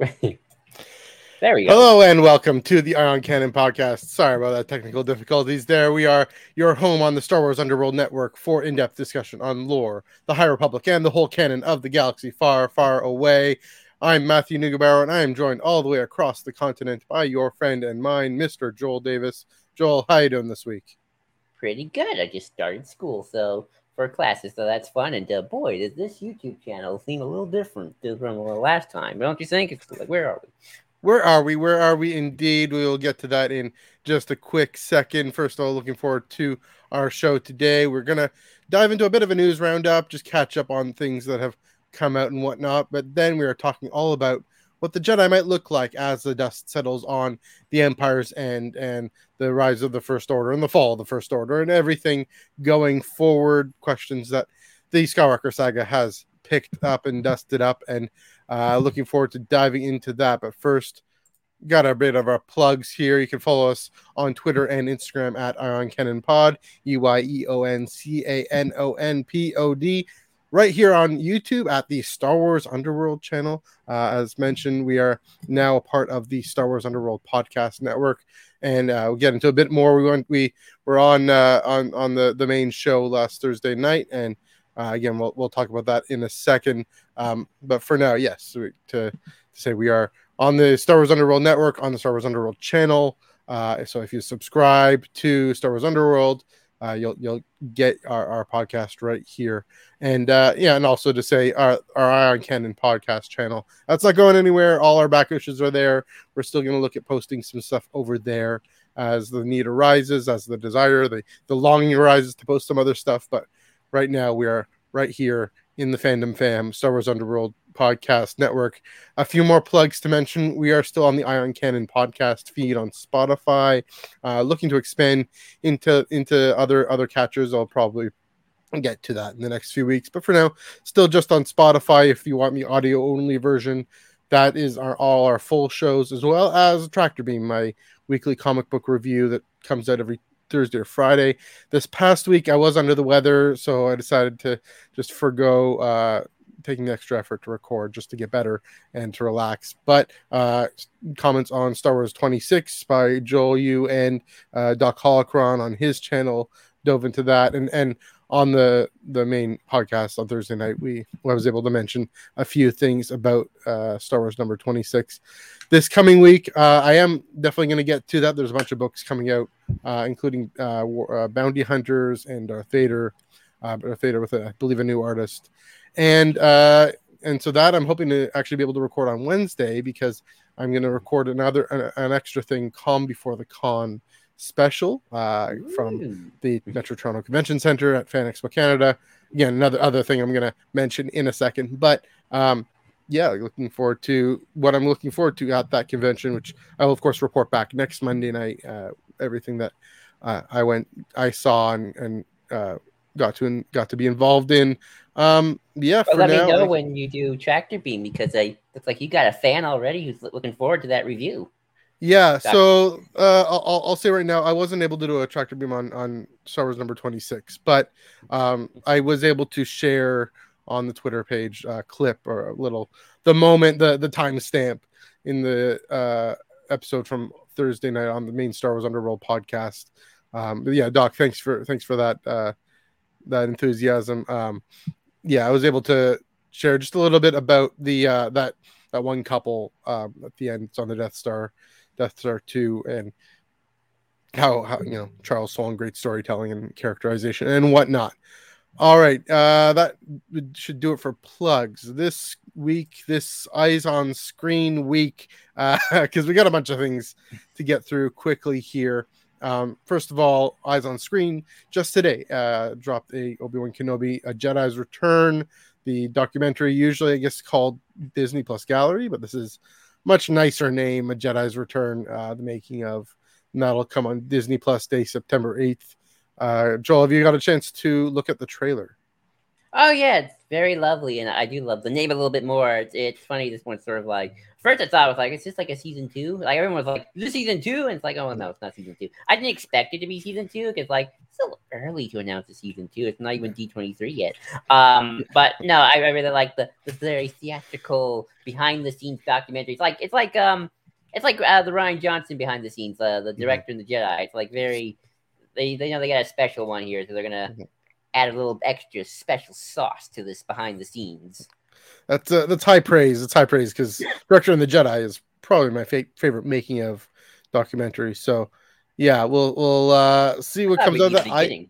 there we go. Hello and welcome to the Eye on Canon podcast. Sorry about that technical difficulties there. We are your home on the Star Wars Underworld Network for in depth discussion on lore, the High Republic, and the whole canon of the galaxy far, far away. I'm Matthew Neugebauer, and I am joined all the way across the continent by your friend and mine, Mr. Joel Davis. Joel, how you doing this week? Pretty good. I just started school, so for classes, so that's fun. And uh, boy, does this YouTube channel seem a little different from last time, don't you think? It's like, where are we? Where are we? Where are we? Indeed, we will get to that in just a quick second. First of all, looking forward to our show today. We're gonna dive into a bit of a news roundup, just catch up on things that have come out and whatnot. But then we are talking all about what the Jedi might look like as the dust settles on the empires end and the rise of the First Order and the fall of the First Order and everything going forward. Questions that the Skywalker saga has picked up and dusted up, and uh, looking forward to diving into that. But first, got a bit of our plugs here. You can follow us on Twitter and Instagram at Eye on Canon Pod, E Y E O N C A N O N P O D right here on YouTube at the Star Wars Underworld channel. Uh, as mentioned, we are now a part of the Star Wars Underworld podcast network, and uh, we'll get into a bit more. We went, we were on uh, on on the the main show last Thursday night, and uh, again, we'll we'll talk about that in a second. Um, but for now, yes, to, to say we are on the Star Wars Underworld network on the Star Wars Underworld channel. Uh, so if you subscribe to Star Wars Underworld, uh, you'll you'll get our, our podcast right here. And uh yeah and also to say our our Eye on Canon podcast channel. That's not going anywhere. All our back issues are there. We're still going to look at posting some stuff over there as the need arises as the desire the the longing arises to post some other stuff. But right now we are right here in the fandom fam star wars underworld podcast network. A few more plugs to mention. We are still on the Eye on Canon podcast feed on Spotify. Uh, looking to expand into into other other catchers. I'll probably get to that in the next few weeks. But for now, still just on Spotify. If you want the audio only version, that is our all our full shows as well as Tractor Beam, my weekly comic book review that comes out every Thursday or Friday. This past week, I was under the weather, so I decided to just forego uh, taking the extra effort to record just to get better and to relax. But uh, comments on Star Wars 26 by Joel Yu and uh, Doc Holocron on his channel dove into that, and and on the the main podcast on Thursday night, we I was able to mention a few things about uh, Star Wars number 26. This coming week, uh, I am definitely going to get to that. There's a bunch of books coming out, uh, including uh, uh, Bounty Hunters and Darth Vader, uh, Darth Vader with, a, I believe, a new artist and uh, and so that I'm hoping to actually be able to record on Wednesday because I'm going to record another an, an, extra thing, calm before the con special uh, from the Metro Toronto Convention Center at Fan Expo Canada. Again, another other thing I'm going to mention in a second, but um, yeah, looking forward to what I'm looking forward to at that convention, which I will of course report back next Monday night. Uh, everything that uh, I went, I saw, and, and uh, got to got to be involved in. Um, yeah, well, let now, me know when you do Tractor Beam because I looks like you got a fan already who's looking forward to that review. Yeah, so uh, I'll, I'll say right now, I wasn't able to do a tractor beam on on Star Wars number twenty six, but um, I was able to share on the Twitter page a clip or a little the moment the the timestamp in the uh, episode from Thursday night on the main Star Wars Underworld podcast. Um, yeah, Doc, thanks for thanks for that uh, that enthusiasm. Um, yeah, I was able to share just a little bit about the uh, that that one couple um, at the end. It's on the Death Star, Death Star Two, and how, how you know Charles Soule, great storytelling and characterization and whatnot. All right, uh, that should do it for plugs this week. This eyes on screen week, uh because uh, we got a bunch of things to get through quickly here. Um, first of all, Eyes on Screen just today uh, dropped a Obi Wan Kenobi, A Jedi's Return, the documentary, usually I guess called Disney Plus Gallery, but this is much nicer name, A Jedi's Return, uh, the making of, and that'll come on Disney Plus Day, September 8th. Uh, Joel, have you got a chance to look at the trailer? Oh yeah, it's very lovely, and I do love the name a little bit more. It's, it's funny. This one's sort of like first I thought it was like it's just like a season two. Like everyone was like, this season two? And it's like, oh no, it's not season two. I didn't expect it to be season two because like it's still early to announce a season two. It's not even D twenty three yet. Um, but no, I, really like the the very theatrical behind the scenes documentary. It's like it's like um it's like uh, the Rian Johnson behind the scenes, uh, the director mm-hmm. and the Jedi. It's like very they they know they got a special one here, so they're gonna. Mm-hmm add a little extra special sauce to this behind the scenes. That's uh, that's high praise. It's high praise because Director and the Jedi is probably my fa- favorite making of documentary. So, yeah, we'll we'll uh, see what comes out of that. I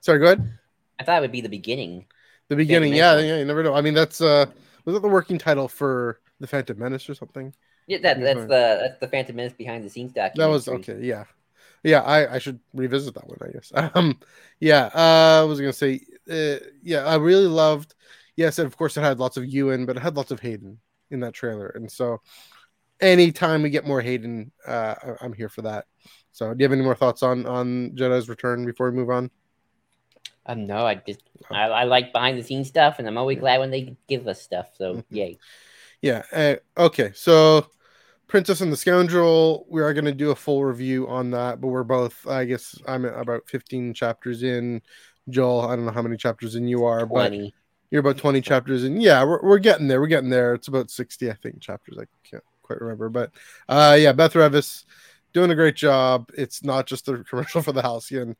sorry, go ahead. I thought it would be the beginning. The beginning, yeah, yeah, you never know. I mean, that's uh, was that the working title for the Phantom Menace or something? Yeah, that, that's the that's the Phantom Menace behind the scenes documentary. That was okay. Yeah, yeah, I, I should revisit that one, I guess. Um, yeah, uh, I was gonna say, uh, yeah, I really loved. Yes, of course, it had lots of Ewan, but it had lots of Hayden in that trailer, and so anytime we get more Hayden, uh, I'm here for that. So, do you have any more thoughts on on Jedi's Return before we move on? Um, no, I just oh. I, I like behind the scenes stuff, and I'm always glad when they give us stuff. So, yay. Yeah. Uh, okay. So Princess and the Scoundrel, we are going to do a full review on that, but we're both, I guess, I'm about 15 chapters in. Joel, I don't know how many chapters in you are, 20. but you're about 20 chapters and Yeah, we're, we're getting there. We're getting there. It's about 60, I think, chapters. I can't quite remember, but uh, yeah, Beth Revis doing a great job. It's not just a commercial for the Halcyon.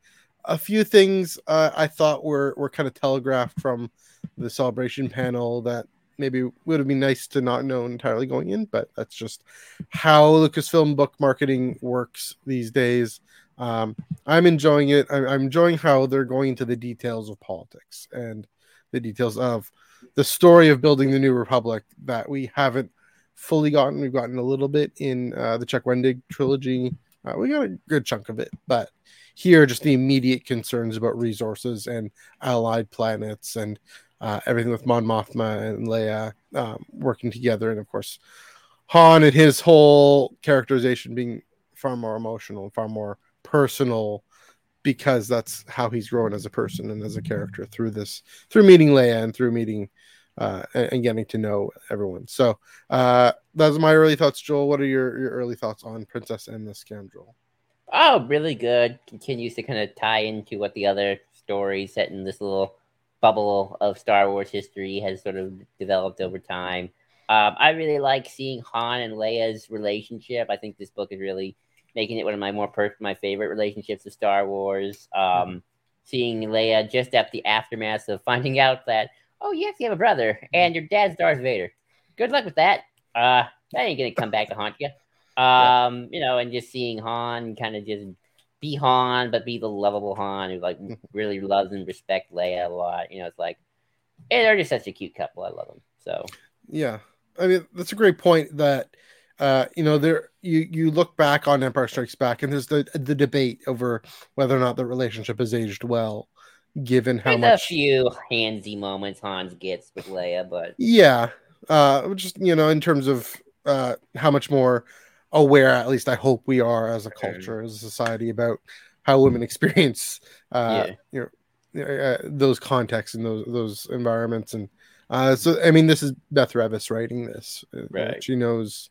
A few things uh, I thought were were kind of telegraphed from the celebration panel that maybe would have been nice to not know entirely going in, but that's just how Lucasfilm book marketing works these days. Um, I'm enjoying it. I'm, I'm enjoying how they're going into the details of politics and the details of the story of building the new republic that we haven't fully gotten. We've gotten a little bit in uh, the Chuck Wendig trilogy. Uh, we got a good chunk of it, but here, just the immediate concerns about resources and allied planets and uh, everything with Mon Mothma and Leia um, working together, and of course Han and his whole characterization being far more emotional, and far more personal, because that's how he's grown as a person and as a character through this, through meeting Leia and through meeting uh, and, getting to know everyone. So uh, those are my early thoughts, Joel. What are your, your early thoughts on Princess and the Scoundrel? Oh, really good. Continues to kind of tie into what the other stories set in this little bubble of Star Wars history has sort of developed over time. Um, I really like seeing Han and Leia's relationship. I think this book is really making it one of my more per- my favorite relationships of Star Wars. Um, mm-hmm. Seeing Leia just at the aftermath of finding out that oh yes, you have a brother and your dad's Darth Vader. Good luck with that. Uh, that ain't gonna come back to haunt you. Um, yeah. you know, and just seeing Han kind of just be Han, but be the lovable Han who like really loves and respects Leia a lot. You know, it's like hey, they're just such a cute couple. I love them. So yeah, I mean that's a great point. That uh, you know, there you you look back on Empire Strikes Back, and there's the the debate over whether or not the relationship has aged well, given how there's much a few handsy moments Hans gets with Leia, but yeah, uh, just you know, in terms of uh, how much more aware, at least I hope we are as a culture, as a society, about how women experience, uh, yeah. you know, uh, those contexts and those those environments. And uh, so, I mean, this is Beth Revis writing this. Uh, right. She knows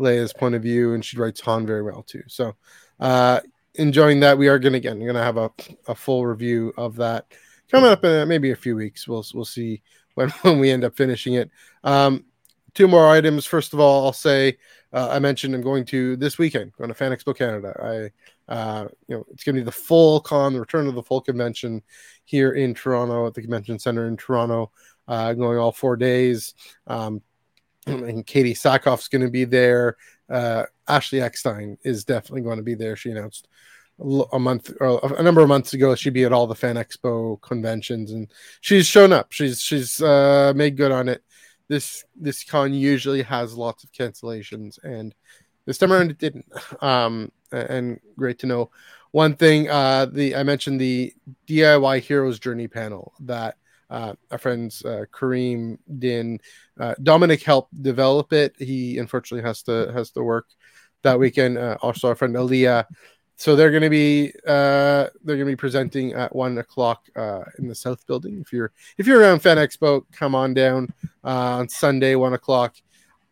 Leia's point of view, and she writes Han very well too. So, uh, enjoying that. We are gonna again gonna have a, a full review of that coming up in maybe a few weeks. We'll we'll see when when we end up finishing it. Um, two more items. First of all, I'll say uh, I mentioned I'm going to this weekend, going to Fan Expo Canada. I, uh, you know, it's going to be the full con, the return of the full convention here in Toronto at the convention center in Toronto, uh, going all four days. Um, and Katee Sackhoff's going to be there. Uh, Ashley Eckstein is definitely going to be there. She announced a month or a number of months ago she'd be at all the fan expo conventions and she's shown up she's she's uh made good on it this this con usually has lots of cancellations, and this time around it didn't. Um, and great to know. One thing, uh, the I mentioned the DIY Heroes Journey panel that uh, our friends uh, Kareem Din, uh, Dominic helped develop it. He unfortunately has to has to work that weekend. Uh, also, our friend Aaliyah so they're going to be uh, they're going to be presenting at one o'clock uh, in the South Building. If you're if you're around Fan Expo, come on down uh, on Sunday one o'clock.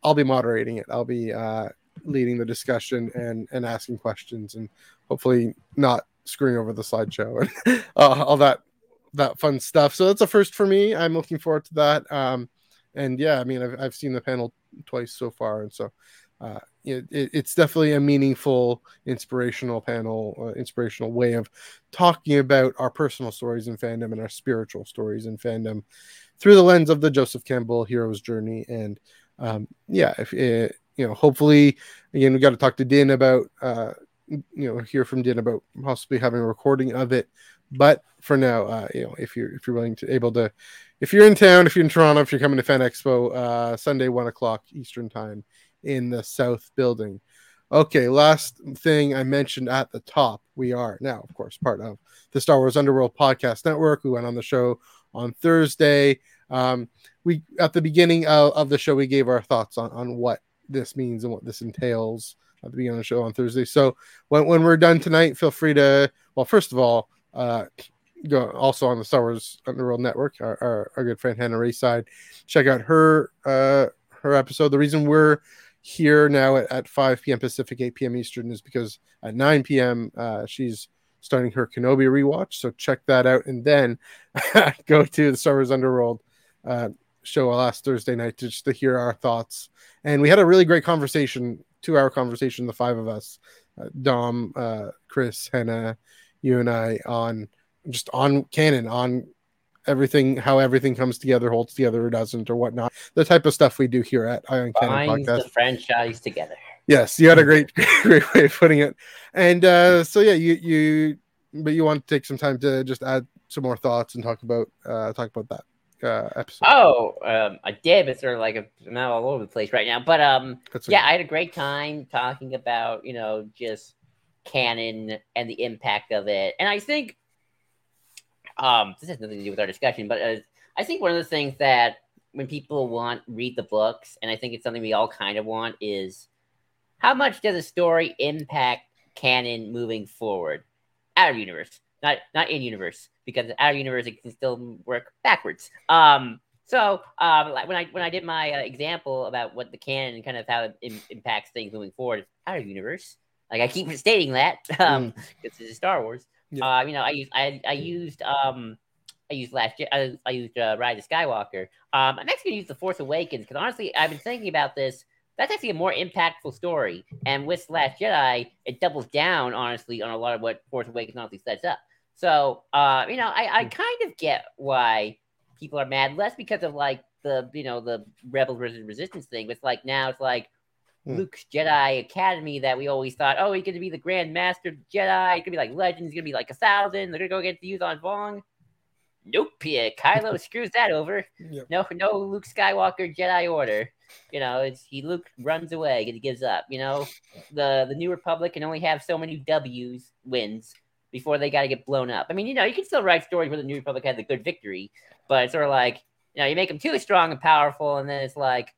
I'll be moderating it. I'll be uh, leading the discussion and and asking questions and hopefully not screwing over the slideshow and all that that fun stuff. So that's a first for me. I'm looking forward to that. Um, and yeah, I mean, I've, I've seen the panel twice so far, and so uh, it, it's definitely a meaningful, inspirational panel, uh, inspirational way of talking about our personal stories in fandom and our spiritual stories in fandom through the lens of the Joseph Campbell hero's journey. And um, yeah, if it, you know, hopefully, again, we got to talk to Din about, uh, you know, hear from Din about possibly having a recording of it. But for now, uh, you know, if you're if you're willing to able to, if you're in town, if you're in Toronto, if you're coming to Fan Expo, uh, Sunday one o'clock Eastern time in the South Building. Okay, last thing I mentioned at the top, we are now, of course, part of the Star Wars Underworld Podcast Network. We went on the show on Thursday. Um, we at the beginning of, of the show, we gave our thoughts on on what this means and what this entails at the beginning of the show on Thursday. So when, when we're done tonight, feel free to, well, first of all, uh, also on the Star Wars Underworld Network, our, our, our good friend Hannah Rayside, check out her, uh, her episode. The reason we're here now at, at 5 p.m. Pacific, 8 p.m. Eastern is because at 9 p.m. Uh, she's starting her Kenobi rewatch. So check that out and then go to the Star Wars Underworld uh, show last Thursday night just to hear our thoughts. And we had a really great conversation, two hour conversation, the five of us, uh, Dom, uh, Chris, Hannah, you and I on just on canon, on everything, how everything comes together, holds together, or doesn't, or whatnot. The type of stuff we do here at Eye on Canon Binds Podcast. the franchise together. Yes, you had a great, great way of putting it. And uh, so yeah, you you, but you want to take some time to just add some more thoughts and talk about uh, talk about that uh, episode. Oh, um, I did, but sort of like a, I'm not all over the place right now. But um, That's yeah, okay. I had a great time talking about you know just canon and the impact of it, and I think um, this has nothing to do with our discussion, but uh, I think one of the things that when people want read the books, and I think it's something we all kind of want, is how much does a story impact canon moving forward? Out of universe, not not in universe, because out of universe it can still work backwards. Um, so um, when I when I did my uh, example about what the canon kind of how it Im- impacts things moving forward out of universe, like I keep stating that um, because this is Star Wars. Yeah. Uh, you know, I used I, I used um I used last Je- I, I used uh, Rise of Skywalker. Um, I'm actually gonna use the Force Awakens because honestly, I've been thinking about this. That's actually a more impactful story, and with Last Jedi, it doubles down honestly on a lot of what Force Awakens honestly sets up. So, uh, you know, I, I kind of get why people are mad, less because of like the you know the Rebels versus Resistance thing, but it's like now it's like Hmm. Luke's Jedi Academy that we always thought, oh, he's gonna be the Grand Master Jedi. He's gonna be like Legends. He's gonna be like a thousand. They're gonna go against the Yuuzhan Vong. Nope, yeah, Kylo screws that over. Yep. No, no Luke Skywalker Jedi Order. You know, it's he Luke runs away and he gives up. You know, the the New Republic can only have so many W's wins before they got to get blown up. I mean, you know, you can still write stories where the New Republic had the good victory, but it's sort of like you know, you make them too strong and powerful, and then it's like,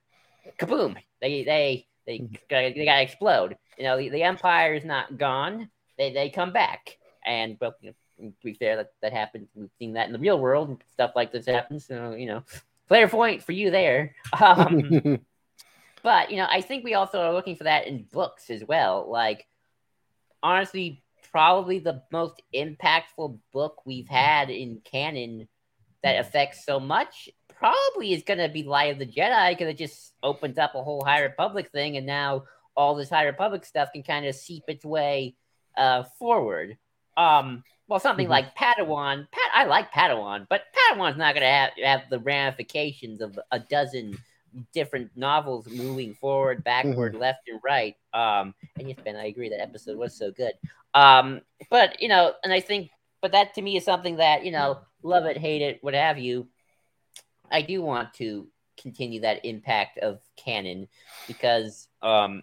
kaboom! They they they gotta, they gotta explode. You know, the, the Empire is not gone. They they come back, and well, you know, to be fair, that that happens. We've seen that in the real world. and Stuff like this happens. So you know, player point for you there. Um, but you know, I think we also are looking for that in books as well. Like, honestly, probably the most impactful book we've had in canon that affects so much probably is going to be Light of the Jedi because it just opens up a whole High Republic thing, and now all this High Republic stuff can kind of seep its way uh, forward. Um, well, something Mhm. like Padawan. Pat, I like Padawan, but Padawan's not going to have, have the ramifications of a dozen different novels moving forward, backward, left, and right. Um, and yes, Ben, I agree that episode was so good. Um, but you know, and I think, but that to me is something that you know, love it, hate it, what have you. I do want to continue that impact of canon because um,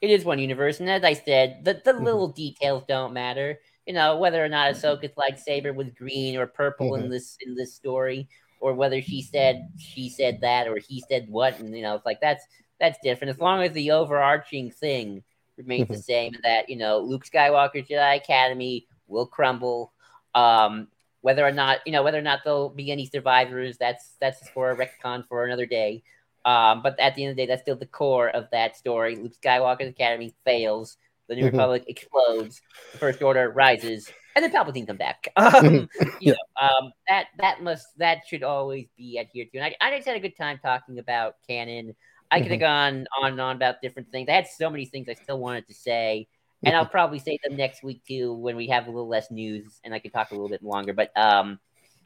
it is one universe, and as I said, the the Mhm. little details don't matter. You know, whether or not Ahsoka's lightsaber was green or purple in this in this story, or whether she said she said that or he said what, and you know, it's like that's that's different. As long as the overarching thing remains the same. That you know, Luke Skywalker's Jedi Academy will crumble. Um, whether or not you know whether or not there'll be any survivors, that's that's for a retcon for another day. Um, but at the end of the day, that's still the core of that story. Luke Skywalker's Academy fails. The New Republic explodes. The First Order rises, and then Palpatine come back. Um, you know, um, that that must that should always be adhered to. And I, I just had a good time talking about canon. I could have gone on and on about different things. I had so many things I still wanted to say, and I'll probably say them next week too when we have a little less news and I can talk a little bit longer. But um,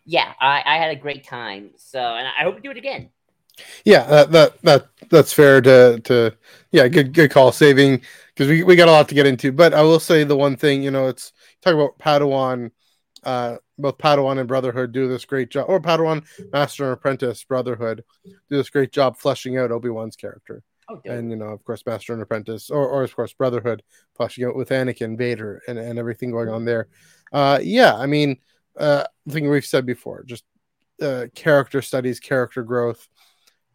yeah, I, I had a great time. So, and I hope to do it again. Yeah, that that, that that's fair to to yeah, good good call saving because we, we got a lot to get into. But I will say the one thing, you know, it's talk about Padawan, uh, both Padawan and Brotherhood do this great job, or Padawan Master and Apprentice Brotherhood do this great job fleshing out Obi Wan's character. Oh, and you know, of course, Master and Apprentice, or, or of course, Brotherhood, fleshing out with Anakin, Vader, and, and everything going on there. Uh, yeah, I mean, uh, thing we've said before, just uh, character studies, character growth,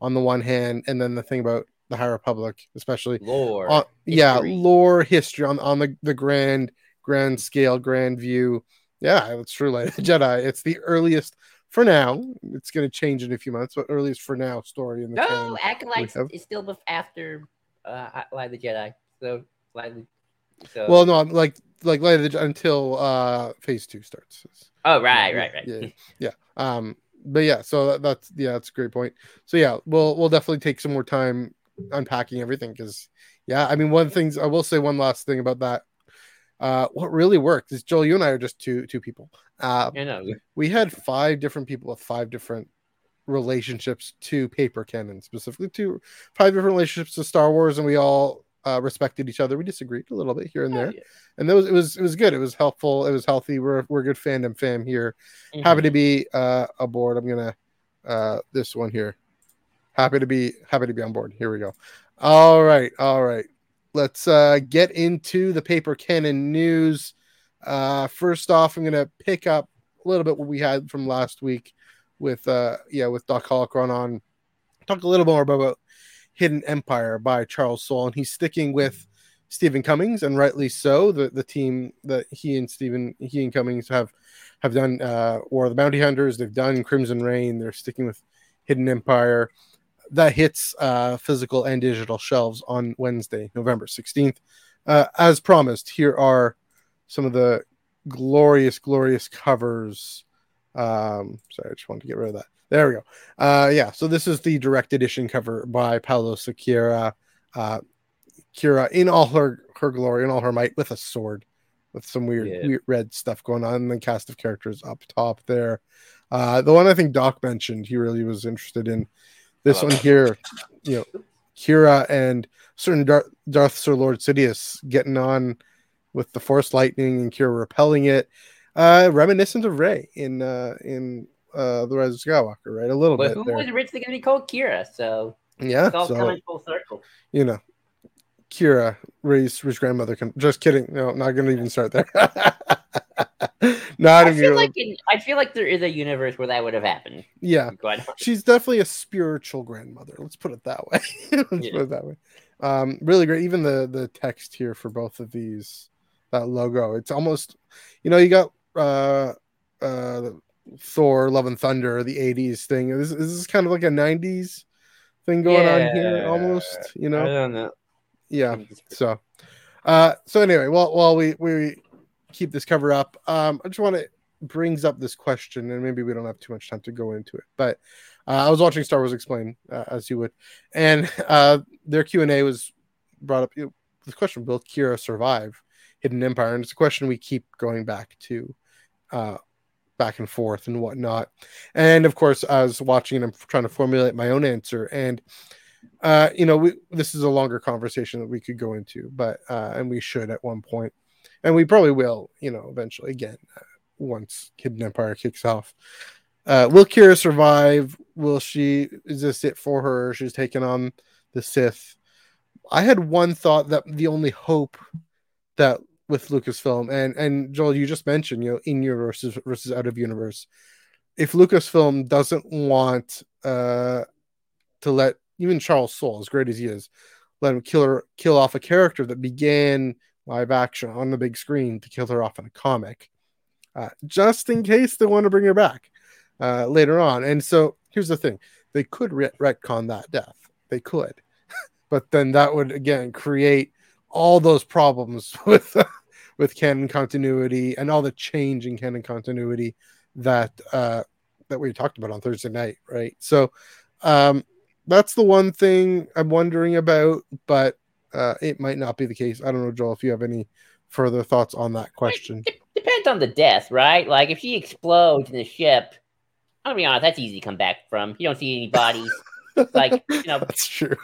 on the one hand, and then the thing about the High Republic, especially lore, on, yeah, lore history on on the the grand grand scale, grand view. Yeah, it's true. Like Jedi, it's the earliest for now. It's going to change in a few months, but earliest for now story in the no acolytes is still after uh, Light of the Jedi. So slightly. So. Well, no, I'm like like Light of the until uh phase two starts. Oh right, right, right. Yeah, yeah. Um, but yeah, so that, that's yeah, that's a great point. So yeah, we'll we'll definitely take some more time unpacking everything because yeah, I mean, one of the things I will say one last thing about that. Uh, what really worked is Joel, you and I are just two two people. Uh, I know. We had five different people with five different relationships to paper canon, specifically to five different relationships to Star Wars, and we all uh, respected each other. We disagreed a little bit here and there, yeah. and that was it was it was good. It was helpful. It was healthy. We're we're good fandom fam here. Mm-hmm. Happy to be uh, aboard. I'm gonna uh, this one here. Happy to be happy to be on board. Here we go. All right, all right. Let's uh, get into the paper canon news. Uh, first off, I'm gonna pick up a little bit what we had from last week with uh yeah with Doc Holocron on. Talk a little more about Hidden Empire by Charles Soule, and he's sticking with Steven Cummings, and rightly so. The the team that he and Stephen he and Cummings have have done uh, War of the Bounty Hunters. They've done Crimson Reign. They're sticking with Hidden Empire. That hits uh, physical and digital shelves on Wednesday, November sixteenth. Uh, as promised, here are some of the glorious, glorious covers. Um, sorry, I just wanted to get rid of that. There we go. Uh, yeah, so this is the direct edition cover by Paolo Sakira. Uh, Qi'ra in all her her glory, in all her might, with a sword, with some weird, yeah. weird red stuff going on. And the cast of characters up top there. Uh, the one I think Doc mentioned, he really was interested in. This one here, you know, Qi'ra and certain Darth, Darth Sir Lord Sidious getting on with the Force lightning and Qi'ra repelling it. Uh, reminiscent of Rey in uh, in uh, the Rise of Skywalker, right? A little but bit. Who there. was originally going to be called Kira? So yeah, it's all so, coming full circle. You know, Kira, Rey's, Rey's grandmother. Can, just kidding. No, not going to even start there. not I feel like in, I feel like there is a universe where that would have happened. Yeah, she's definitely a spiritual grandmother. Let's put it that way. Let's Yeah. put it that way. Um, really great. Even the the text here for both of these, that logo. It's almost, you know, you got uh uh Thor, Love and Thunder, the '80s thing. This, this is kind of like a '90s thing going on here, almost. You know, know. yeah. So, uh, so anyway, while while we we keep this cover up, um, I just want to brings up this question, and maybe we don't have too much time to go into it, but uh, I was watching Star Wars Explain uh, as you would, and uh, their Q and A was brought up. You know, the question: Will Qi'ra survive Hidden Empire? And it's a question we keep going back to. Uh, back and forth and whatnot. And of course, I was watching and I'm trying to formulate my own answer. And uh, you know, we, this is a longer conversation that we could go into, but uh, and we should at one point, and we probably will, you know, eventually again uh, once Hidden Empire kicks off. Uh, will Qi'ra survive? Will she? Is this it for her? She's taken on the Sith. I had one thought that the only hope that with Lucasfilm and and Joel, you just mentioned, you know, in universe versus, versus out of universe. If Lucasfilm doesn't want uh to let even Charles Soule, as great as he is, let him kill her, kill off a character that began live action on the big screen to kill her off in a comic, uh, just in case they want to bring her back uh, later on. And so here's the thing: they could ret- retcon that death. They could, but then that would again create all those problems with with canon continuity and all the change in canon continuity that uh, that we talked about on Thursday night, right? So um, that's the one thing I'm wondering about, but uh, it might not be the case. I don't know, Joel, if you have any further thoughts on that question. It depends on the death, right? Like if she explodes in the ship, I'll be honest, that's easy to come back from. You don't see any bodies. like you know, that's true.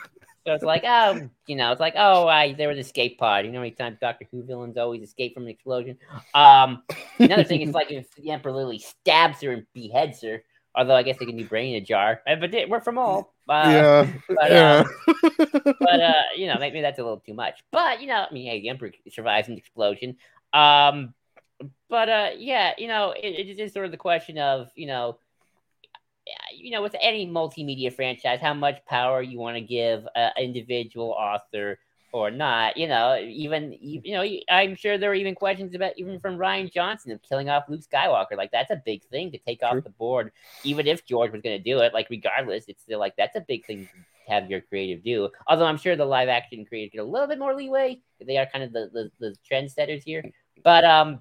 So it's like, oh, you know, it's like, oh, I there was an escape pod. You know how many times Doctor Who villains always escape from an explosion? Um, another thing is like if the Emperor literally stabs her and beheads her. Although I guess they can do brain in a jar, uh, but we're from all. Uh, yeah, but, yeah. Um, but uh, you know, maybe that's a little too much. But you know, I mean, hey, the Emperor survives an explosion. Um, but uh, yeah, you know, it, it is sort of the question of you know you know, with any multimedia franchise, how much power you want to give an individual author or not. You know, even you know, I'm sure there were even questions about even from Rian Johnson of killing off Luke Skywalker. Like that's a big thing to take True. off the board, even if George was going to do it. Like regardless, it's still like that's a big thing to have your creative do. Although I'm sure the live action creators get a little bit more leeway. They are kind of the the, the trendsetters here, but um,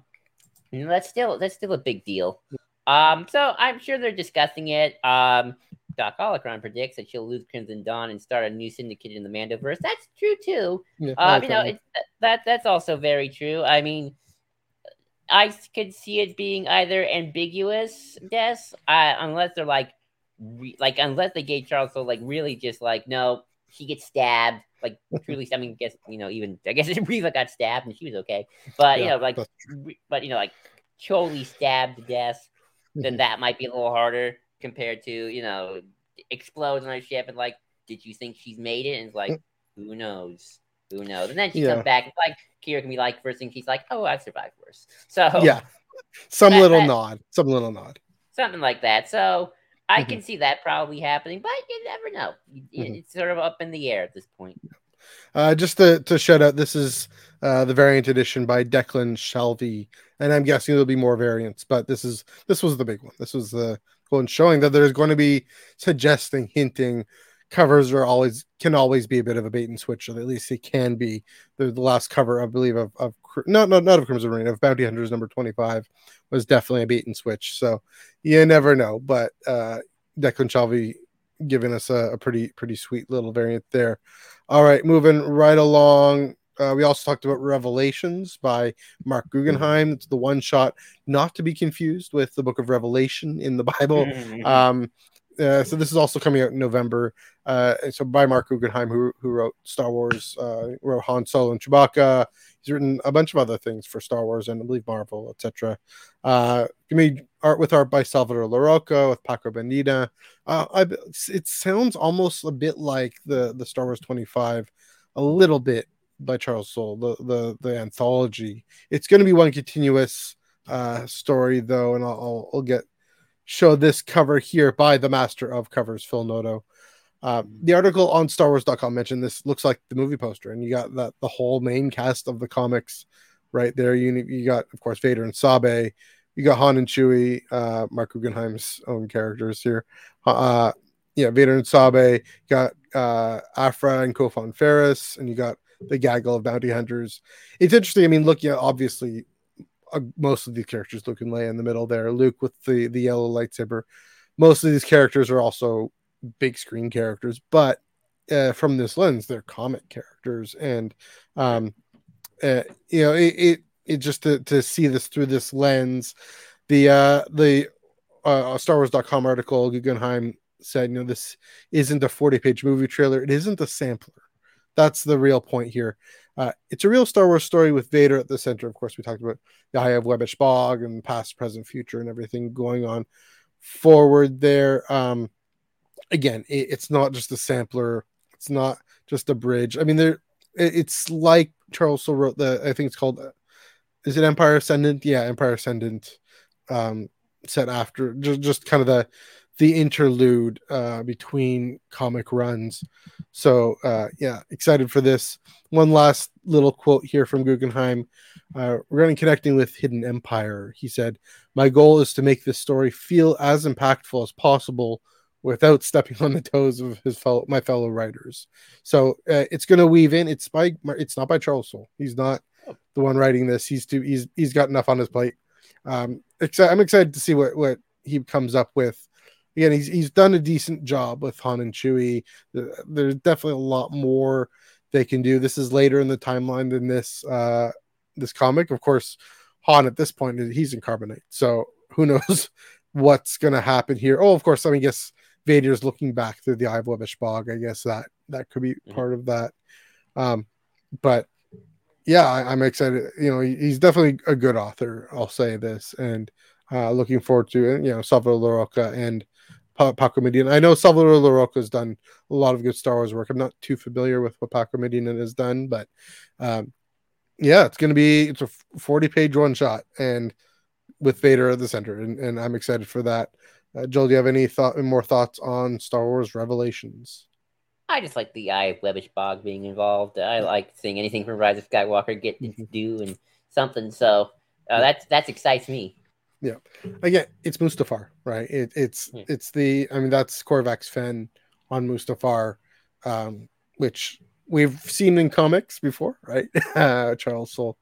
you know, that's still that's still a big deal. Um, so I'm sure they're discussing it. Um, Doc Holocron predicts that she'll lose Crimson Dawn and start a new syndicate in the Mandoverse. That's true too. Yeah, um, you know, it's, that that's also very true. I mean, I could see it being either ambiguous, yes, uh, unless they're like, re- like unless they gave Charles so like really just like no, she gets stabbed. Like truly, I mean, guess you know, even I guess Reva got stabbed and she was okay, but yeah, you know, like, but you know, like totally stabbed to death then that might be a little harder compared to you know explodes on her ship and like, did you think she's made it? And it's like, who knows? Who knows? And then she yeah. comes back. like Qi'ra can be like, first thing she's like, oh, I've survived worse. So yeah, some that, little that, nod, some little nod, something like that. So I mm-hmm. can see that probably happening, but you never know. Mm-hmm. It's sort of up in the air at this point. Uh, just to, to shout out, this is uh, the variant edition by Declan Shalvey, and I'm guessing there'll be more variants, but this is this was the big one. This was the one showing that there's going to be suggesting, hinting. Covers are always can always be a bit of a bait and switch, or at least it can be. The, the last cover, I believe, of, of not not not of Crimson Reign of Bounty Hunters number twenty five was definitely a bait and switch. So you never know, but uh, Declan Shalvey giving us a, a pretty pretty sweet little variant there. All right, moving right along. Uh, we also talked about Revelations by Marc Guggenheim. It's the one shot, not to be confused with the Book of Revelation in the Bible. Um, uh, so this is also coming out in November. Uh, so by Marc Guggenheim, who who wrote Star Wars, uh, wrote Han Solo and Chewbacca. He's written a bunch of other things for Star Wars and I believe Marvel, etc. Uh, you made art with art by Salvador Larroca with Paco Medina. Uh, I, it sounds almost a bit like the the Star Wars 25, a little bit by Charles Soule, the the the anthology. It's going to be one continuous uh, story though, and I'll, I'll, get show this cover here by the master of covers, Phil Noto. Uh, the article on StarWars.com mentioned this looks like the movie poster, and you got that the whole main cast of the comics right there. You you got of course Vader and Sabe, you got Han and Chewie, uh, Marc Guggenheim's own characters here. Uh, yeah, Vader and Sabe. You got uh, Aphra and Kofan Ferris, and you got the gaggle of bounty hunters. It's interesting. I mean, look, yeah, obviously uh, most of these characters, Luke and Leia in the middle there, Luke with the the yellow lightsaber. Most of these characters are also big screen characters, but uh, from this lens, they're comic characters, and um, uh, you know, it, it, it just to, to see this through this lens. The uh, the uh, Star Wars.com article, Guggenheim said, you know, this isn't a 40 page movie trailer. It isn't a sampler. That's the real point here. Uh, it's a real Star Wars story with Vader at the center. Of course, we talked about the Eye of Webbish Bog and past, present, future, and everything going on forward there. Um, again, it, it's not just a sampler. It's not just a bridge. I mean, there. It, it's like Charles Soule wrote the. I think it's called. Is it Empire Ascendant? Yeah, Empire Ascendant. Um, set after just, just kind of the the interlude uh, between comic runs. So uh, yeah, excited for this. One last little quote here from Guggenheim uh, regarding connecting with Hidden Empire. He said, "My goal is to make this story feel as impactful as possible." Without stepping on the toes of his fellow my fellow writers, so uh, it's going to weave in. It's by it's not by Charles Soule. He's not the one writing this. He's too he's he's got enough on his plate. Um, I'm excited to see what what he comes up with. Again, he's he's done a decent job with Han and Chewie. There's definitely a lot more they can do. This is later in the timeline than this uh this comic. Of course, Han at this point he's in carbonite, so who knows what's gonna happen here. Oh, of course, I mean, I guess Vader's looking back through the eye of Bog. I guess that that could be mm-hmm. part of that. Um, but yeah, I, am excited. You know, he, he's definitely a good author. I'll say this, and uh, looking forward to. You know, Salvador Larroca and Paco Medina. I know Salvador Larroca has done a lot of good Star Wars work. I'm not too familiar with what Paco Medina has done, but um, yeah, it's going to be it's a 40 page one shot, and with Vader at the center, and, and I'm excited for that. Uh, Joel, do you have any thought more thoughts on Star Wars Revelations? I just like the eye of Webbish Bog being involved. I like seeing anything from Rise of Skywalker get to mm-hmm. do and something. So uh, that's that excites me. Yeah, again, it's Mustafar, right? It, it's yeah. it's the I mean that's Corvax Fen on Mustafar, um, which we've seen in comics before, right? Uh, Charles Soule.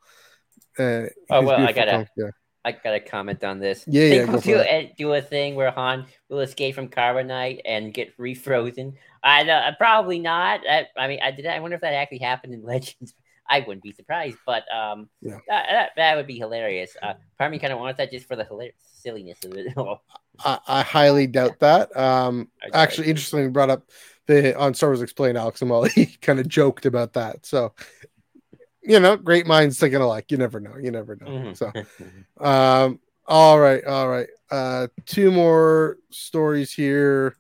Uh, oh well, I gotta. yeah. I got a comment on this. Yeah, they yeah. Go do, a, do a thing where Han will escape from carbonite and get refrozen. I know, uh, probably not. I, I mean, I did. I wonder if that actually happened in Legends. I wouldn't be surprised, but um, yeah. that, that, that would be hilarious. Uh, part of me kind of wants that just for the hilarious silliness of it. I, I, highly doubt that. Um, actually, interestingly, brought up the on Star Wars Explained. Alex and he kind of joked about that. So you know, great minds thinking alike. You never know. You never know. Mm-hmm. So, um, all right, all right. Uh, two more stories here.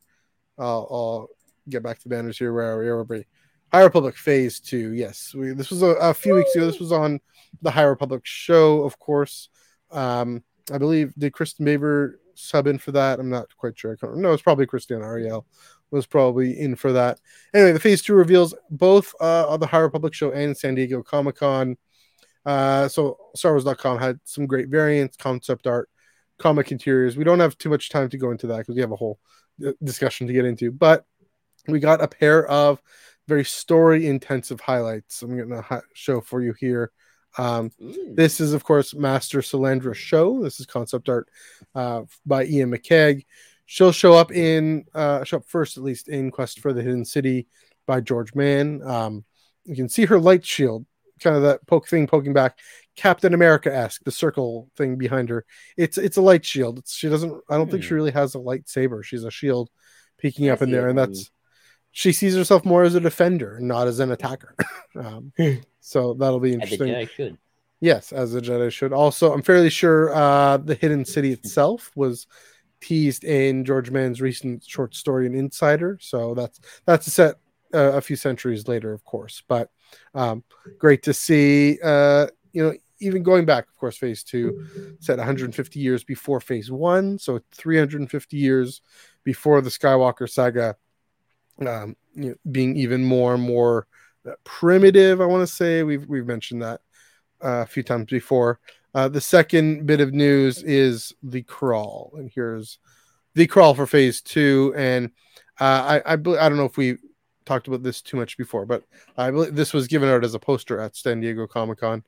I'll, I'll get back to banners here. Where are we? High Republic Phase Two. Yes, we, this was a, a, few weeks ago. This was on the High Republic show, of course. Um, I believe did Kristin Baver sub in for that? I'm not quite sure. I can't, remember. no, it's probably Krystina Arielle was probably in for that. Anyway, the phase two reveals both uh, on the High Republic show and San Diego Comic Con. Uh, so StarWars.com had some great variants, concept art, comic interiors. We don't have too much time to go into that because we have a whole uh, discussion to get into, but we got a pair of very story intensive highlights. I'm going to show for you here. Um, this is, of course, Master Silandra Sho. This is concept art uh, by Iain McCaig. She'll show up in uh, show up first, at least in Quest for the Hidden City by George Mann. Um, you can see her light shield, kind of that poke thing poking back, Captain America esque, the circle thing behind her. It's it's a light shield. It's, she doesn't. I don't think she hmm. really has a lightsaber. She's a shield peeking up in there, and that's she sees herself more as a defender, not as an attacker. um, hmm. so that'll be interesting. I should, yes, as a Jedi should. Also, I'm fairly sure uh, the hidden city itself was teased in George Mann's recent short story, An Insider. So that's that's a set uh, a few centuries later, of course. But um, great to see. Uh, you know, even going back, of course, Phase Two set 150 years before Phase One, so 350 years before the Skywalker saga, um, you know, being even more and more primitive. I want to say we've we've mentioned that uh, a few times before. Uh, the second bit of news is the crawl, and here's the crawl for phase two. And uh, I, I, I don't know if we talked about this too much before, but I believe this was given out as a poster at San Diego Comic Con.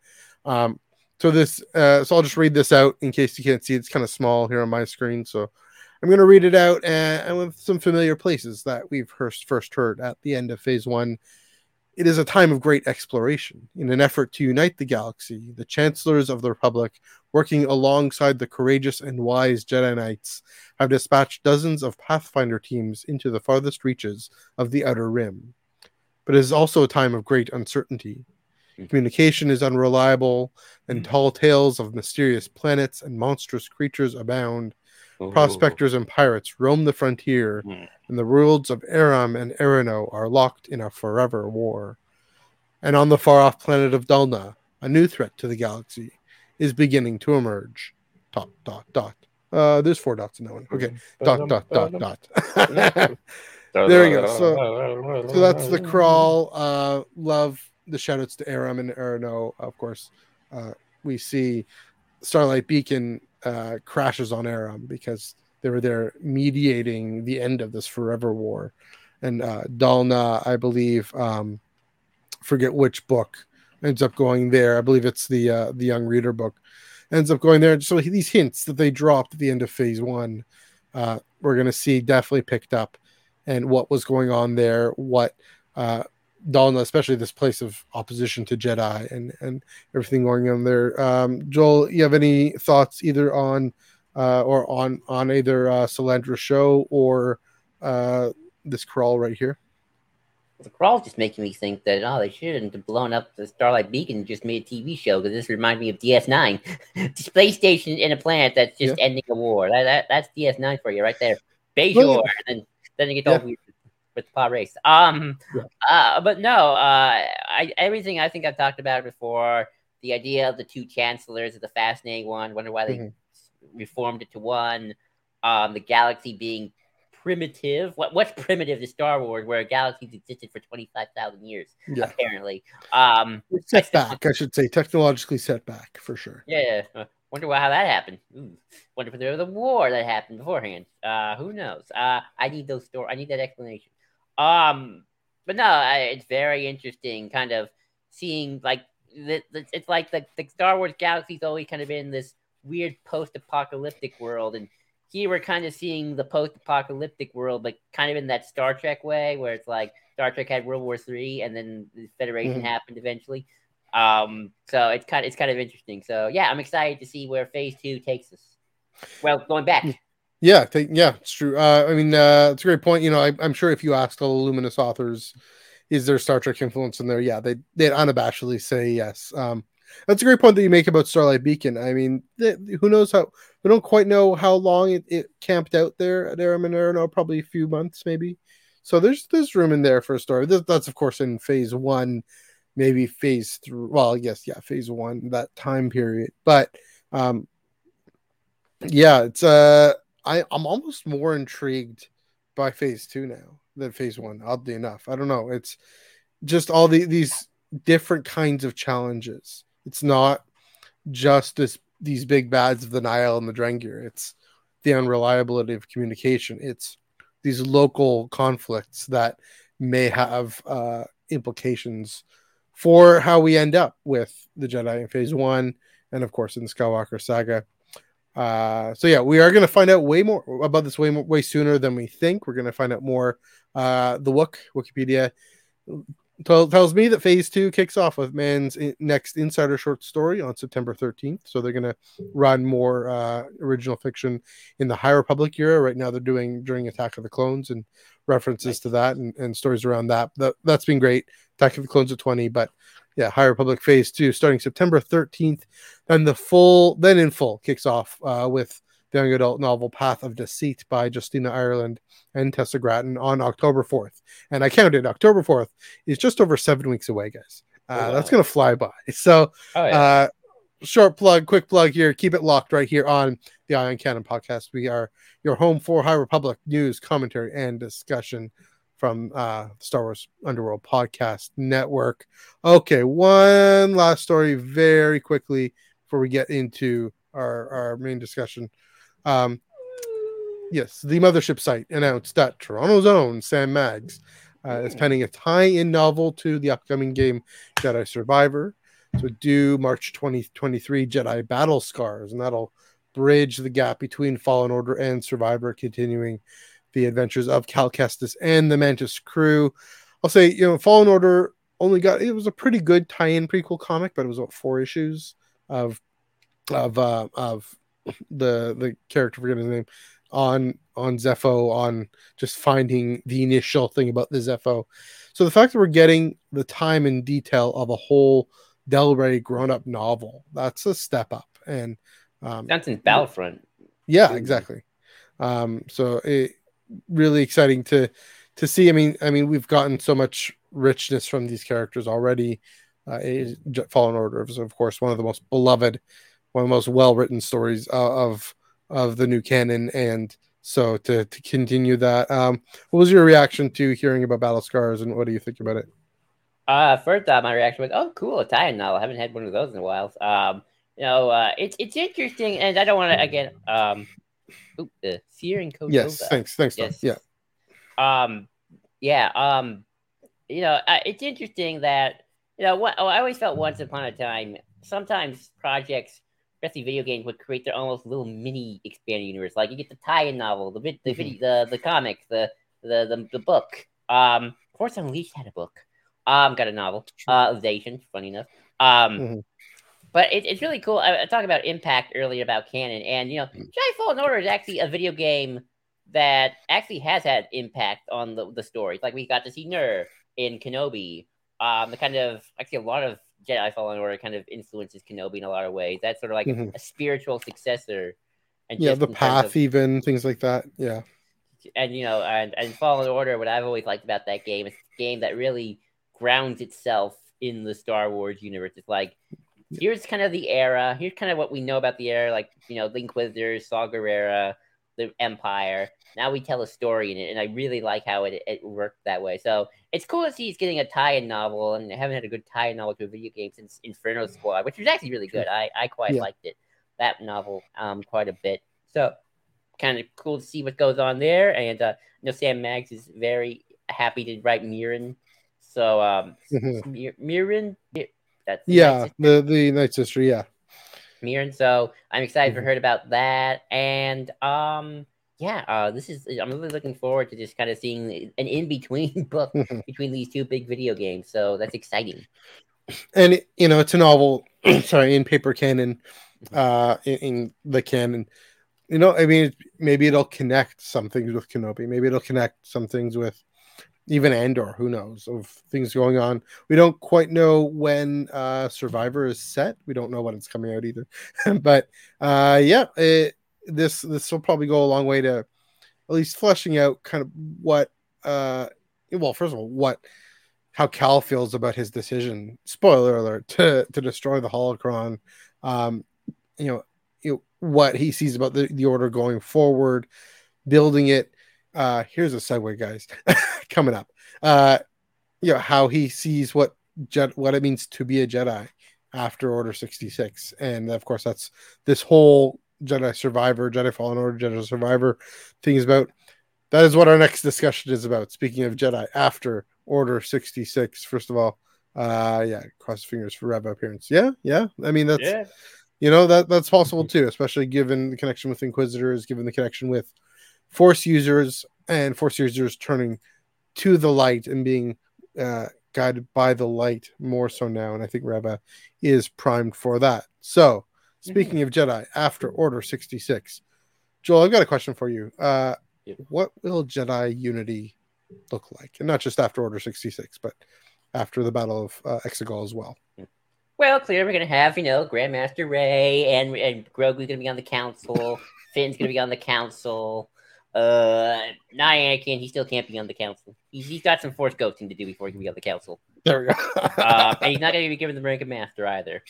Um, so this, uh, so I'll just read this out in case you can't see. It's kind of small here on my screen, so I'm going to read it out and, with some familiar places that we've first first heard at the end of phase one it is a time of great exploration. In an effort to unite the galaxy, the chancellors of the Republic, working alongside the courageous and wise Jedi Knights, have dispatched dozens of Pathfinder teams into the farthest reaches of the Outer Rim. But it is also a time of great uncertainty. Hmm. Communication is unreliable, and hmm. tall tales of mysterious planets and monstrous creatures abound. Oh. Prospectors and pirates roam the frontier, mm. and the worlds of Eiram and E'ronoh are locked in a forever war. And on the far off planet of Dalna, a new threat to the galaxy is beginning to emerge. Dot, dot, dot. Uh, there's four dots in that one. Okay, dot dot dot dot. there we go. So, so that's the crawl. Uh, love the shoutouts to Eiram and E'ronoh. Of course, uh, we see Starlight Beacon uh, crashes on Eiram because they were there mediating the end of this forever war. And uh, Dalna, I believe, um, forget which book, ends up going there. I believe it's the uh, the young reader book. Ends up going there. So these hints that they dropped at the end of phase one, uh, we're going to see definitely picked up, and what was going on there, what uh, Dalna, especially this place of opposition to Jedi and and everything going on there. Um, Joel, you have any thoughts either on uh, or on on either uh, Silandra Sho or uh, this crawl right here? The crawl's just making me think that oh they shouldn't have blown up the Starlight Beacon and just made a TV show because this reminds me of DS9, space station in a planet that's just yeah. ending a war. That, that that's DS9 for you right there. Bajor, well, yeah. and then then you get all yeah. weird with the pod race. Um, yeah. uh, but no, uh, I, everything I think I've talked about before. The idea of the two chancellors is a fascinating one. Wonder why they mm-hmm. reformed it to one. Um, the galaxy being primitive. What what's primitive to Star Wars, where galaxies existed for twenty five thousand years, yeah. apparently. Um, set back, I should say, technologically set back for sure. Yeah. Wonder why how that happened. Ooh. Wonder if there was a war that happened beforehand. Uh, who knows? Uh, I need those story. I need that explanation. Um, but no, I, it's very interesting, kind of seeing like the, the, it's like the, the Star Wars galaxy's always kind of been this weird post-apocalyptic world, and here we're kind of seeing the post-apocalyptic world, but kind of in that Star Trek way, where it's like Star Trek had World War Three, and then the Federation mm-hmm. happened eventually. Um, so it's kind of it's kind of interesting. So yeah, I'm excited to see where Phase Two takes us. Well, going back. Yeah, yeah, it's true. Uh, I mean, uh, it's a great point. You know, I, am sure if you asked all the Luminous authors, is there Star Trek influence in there? Yeah, they they'd unabashedly say yes. Um, that's a great point that you make about Starlight Beacon. I mean, they, who knows how? We don't quite know how long it, it camped out there at Eiram and E'ronoh, probably a few months, maybe. So there's there's room in there for a story. This, that's of course in phase one, maybe phase three. Well, yes, yeah, phase one that time period. But um, yeah, it's uh I, I'm almost more intrigued by phase two now than phase one, oddly enough. I don't know. It's just all the, these different kinds of challenges. It's not just this these big bads of the Nihil and the Drengir. It's the unreliability of communication. It's these local conflicts that may have uh, implications for how we end up with the Jedi in Phase One, and of course in the Skywalker saga. Uh, so yeah, we are going to find out way more about this way way sooner than we think. We're going to find out more. Uh, the Wook Wikipedia t- tells me that Phase Two kicks off with Man's in- next Insider short story on September 13th. So they're going to run more uh, original fiction in the High Republic era. Right now, they're doing during Attack of the Clones and references nice. to that and, and stories around that. that. That's been great. Attack of the Clones at 20, but yeah, High Republic Phase Two starting September 13th. Then the full, then in full, kicks off uh, with the young adult novel Path of Deceit by Justina Ireland and Tessa Gratton on October 4th. And I counted October 4th is just over seven weeks away, guys. Uh, oh, wow. That's going to fly by. So, oh, yeah. uh, short plug, quick plug here. Keep it locked right here on the Eye on Canon podcast. We are your home for High Republic news, commentary, and discussion from uh, Star Wars Underworld Podcast Network. Okay, one last story very quickly before we get into our, our main discussion. Um, yes, the mothership site announced that Toronto's own Sam Maggs uh, is penning a tie-in novel to the upcoming game Jedi Survivor. So due March 2023 Jedi Battle Scars, and that'll bridge the gap between Fallen Order and Survivor, continuing the adventures of Cal Kestis and the Mantis crew. I'll say, you know, Fallen Order only got it was a pretty good tie-in prequel comic, but it was what four issues of of uh, of the the character forget his name on on Zeffo on just finding the initial thing about the Zeffo. So the fact that we're getting the time and detail of a whole Del Rey grown up novel, that's a step up. And um, that's in Battlefront. Yeah, exactly. Um, so it really exciting to to see. I mean, I mean, we've gotten so much richness from these characters already. Uh, Fallen Order is, of course, one of the most beloved one of the most well written stories uh, of of the new canon, and so to to continue that, um, what was your reaction to hearing about Battle Scars, and what do you think about it? Uh, first off, my reaction was, "Oh, cool, tie novel. I haven't had one of those in a while." Um, you know, uh, it's it's interesting, and I don't want to again, um, ooh, uh, Fear and Code. Yes, thanks, thanks. Yes. Yeah, Um, yeah. Um, you know, uh, it's interesting that you know what. Oh, I always felt once upon a time. Sometimes projects, especially video games, would create their almost little mini expanded universe. Like you get the tie-in novel, the vid, the Mhm. video, the the comic, the the the, the book. Um, Force Unleashed had a book. Um, got a novel. Uh, Asian, funny enough. Um, Mhm. But it, it's really cool. I, I talked about impact earlier about canon, and you know, Jedi Fallen Order is actually a video game that actually has had impact on the, the stories. Like we got to see Nur in Kenobi. Um, the kind of actually a lot of Jedi Fallen Order kind of influences Kenobi in a lot of ways. That's sort of like Mhm. a spiritual successor. And yeah, the path, of- even things like that. Yeah, and you know, and, and Fallen Order, what I've always liked about that game is a game that really grounds itself in the Star Wars universe. It's like here's kind of the era, here's kind of what we know about the era, like you know, Link Inquisitors, Saw Gerrera, the Empire. Now we tell a story in it, and I really like how it, it worked that way. So it's cool to see he's getting a tie-in novel, and I haven't had a good tie-in novel to a video game since Inferno Squad, which was actually really good. I, I quite Yeah. liked it, that novel, um, quite a bit. So kind of cool to see what goes on there. And uh, you know, Sam Maggs is very happy to write Merrin. So um. Mir- Merrin, Mi- that's yeah. The the Night Sister. Yeah, Merrin. So I'm excited for Mhm. her about that. And um, yeah, uh, this is I'm really looking forward to just kind of seeing an in between book Mhm. between these two big video games. So that's exciting. and you know it's a novel. sorry, in paper canon, uh, in, in the canon. You know, I mean, maybe it'll connect some things with Kenobi. Maybe it'll connect some things with even Andor. Who knows of things going on? We don't quite know when uh, Survivor is set. We don't know when it's coming out either. but uh, yeah, it, this this will probably go a long way to at least fleshing out kind of what. Uh, well, first of all, what how Cal feels about his decision. Spoiler alert to to destroy the holocron. Um, you know, you know what he sees about the, the order going forward, building it. Uh, here's a segue, guys, coming up. Uh, you know how he sees what what it means to be a Jedi after Order sixty six, and of course that's this whole Jedi Survivor, Jedi Fallen Order, Jedi Survivor thing is about. That is what our next discussion is about. Speaking of Jedi after Order 66, first of all, uh, yeah, cross fingers for Rev appearance. Yeah, yeah. I mean, that's Yeah. you know that that's possible too, especially given the connection with Inquisitors, given the connection with Force users and Force users turning to the light and being uh, guided by the light more so now. And I think Reva is primed for that. So, speaking of Jedi, after Order 66, Joel, I've got a question for you. Uh. What will Jedi Unity look like? And not just after Order 66, but after the Battle of uh, Exegol as well. Well, clearly we're gonna have you know Grandmaster Rey and and Grogu's gonna be on the council. Finn's gonna be on the council. Uh, not Anakin. He still can't be on the council. He's, he's got some force ghosting to do before he can be on the council. There we go. Uh, and he's not gonna be given the rank of master either.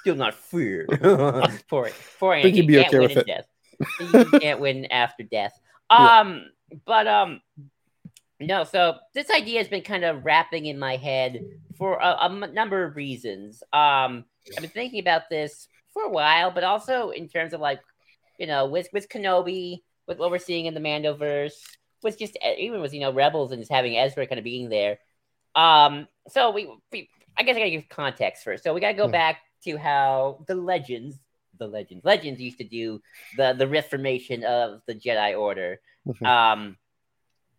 Still not fair. poor, poor Anakin. think he'd be okay with it. death. He can't win after death. Yeah. Um, but um, no. So this idea has been kind of wrapping in my head for a, a m- number of reasons. Um, I've been thinking about this for a while, but also in terms of like, you know, with with Kenobi, with what we're seeing in the Mandoverse, with just e, even with you know Rebels and just having Ezra kind of being there. Um, so we, we I guess I gotta give context first. So we gotta go Hmm. back to how the legends, the legends, legends used to do the the reformation of the Jedi Order. Mhm. Um,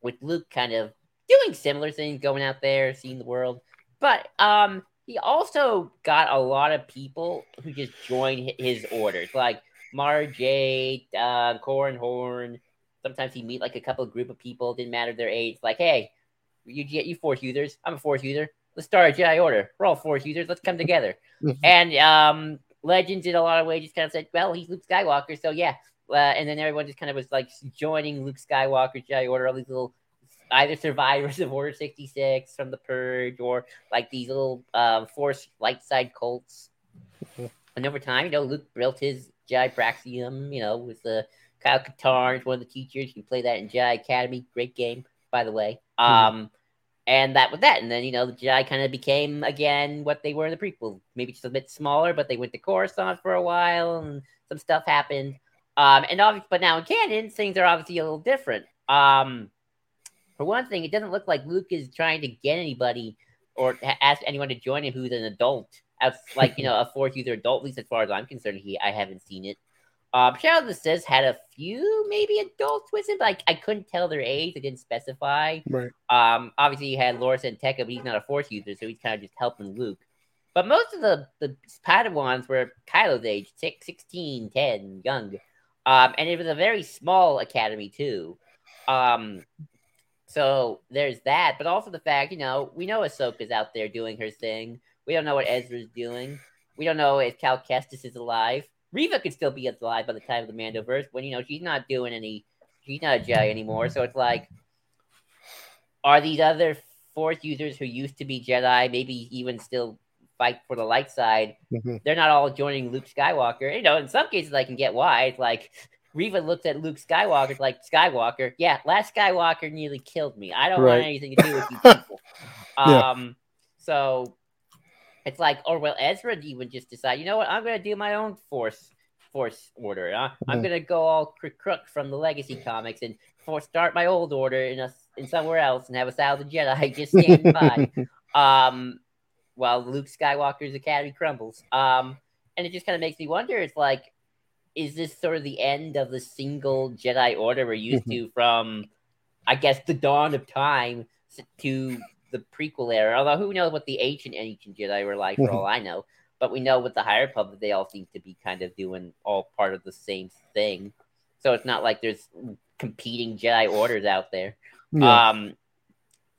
with Luke kind of doing similar things, going out there, seeing the world. But um, he also got a lot of people who just joined his orders, like Mara Jade, uh, Corran Horn. Sometimes he'd meet like a couple group of people, didn't matter their age. Like, hey, you get you Force users, I'm a Force user. Let's start a Jedi Order. We're all Force users. Let's come together. And um, Legends in a lot of ways just kind of said, well, he's Luke Skywalker, so yeah. Uh, and then everyone just kind of was like joining Luke Skywalker, Jedi Order, all these little either survivors of Order 66 from the Purge or like these little um, Force light side cults. And over time, you know, Luke built his Jedi Praxium. You know, with the Kyle Katarn, one of the teachers. You play that in Jedi Academy. Great game, by the way. Mm-hmm. Um, and that was that. And then you know the Jedi kind of became again what they were in the prequel, maybe just a bit smaller, but they went to Coruscant for a while, and some stuff happened. Um, and obviously, but now in canon, things are obviously a little different. Um, for one thing, it doesn't look like Luke is trying to get anybody or ask anyone to join him who's an adult. As like you know, a Force user adult, at least as far as I'm concerned, he I haven't seen it. Um, Shadow of the Sith had a few maybe adults with him, but I, I couldn't tell their age. It didn't specify. Right. Um, obviously you had Lor San Tekka, but he's not a Force user, so he's kind of just helping Luke. But most of the the Padawans were Kylo's age, 6, 16, 10, young. Um, and it was a very small academy too. Um, so there's that, but also the fact, you know, we know Ahsoka's out there doing her thing. We don't know what Ezra's doing. We don't know if Cal Kestis is alive. Reva could still be alive by the time of the Mandoverse when you know she's not doing any, she's not a Jedi anymore. So it's like, are these other Force users who used to be Jedi, maybe even still fight for the light side? Mm-hmm. They're not all joining Luke Skywalker. You know, in some cases I can get why. It's like Reva looks at Luke Skywalker like Skywalker. Yeah, last Skywalker nearly killed me. I don't right. want anything to do with you people. yeah. Um, so it's like, or will Ezra even just decide, you know what, I'm gonna do my own force force order. Huh? Mm-hmm. I'm gonna go all crook from the legacy comics and for start my old order in a in somewhere else and have a thousand Jedi just standing by. um, while Luke Skywalker's academy crumbles. Um, and it just kind of makes me wonder. It's like, is this sort of the end of the single Jedi Order we're used mm-hmm. to from, I guess, the dawn of time to the prequel era. Although who knows what the ancient ancient Jedi were like for all I know. But we know with the High Republic, they all seem to be kind of doing all part of the same thing. So it's not like there's competing Jedi orders out there. Yeah. Um,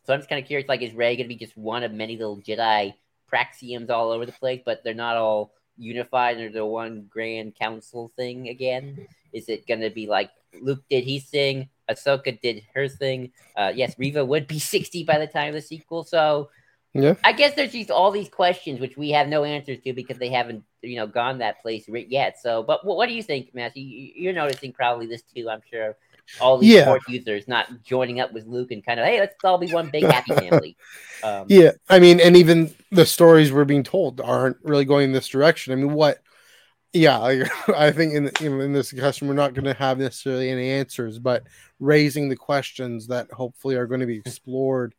so I'm just kind of curious, like, is Rey going to be just one of many little Jedi praxiums all over the place, but they're not all unified under the one grand council thing again? Is it going to be like Luke did he thing, Ahsoka did her thing. Uh, yes, Reva would be 60 by the time of the sequel. So yeah. I guess there's just all these questions which we have no answers to because they haven't, you know, gone that place yet. So, but what, do you think, Matthew? You're noticing probably this too, I'm sure. All these yeah. users not joining up with Luke and kind of, hey, let's all be one big happy family. Um, yeah, I mean, and even the stories we're being told aren't really going in this direction. I mean, what yeah, I think in in this discussion we're not going to have necessarily any answers, but raising the questions that hopefully are going to be explored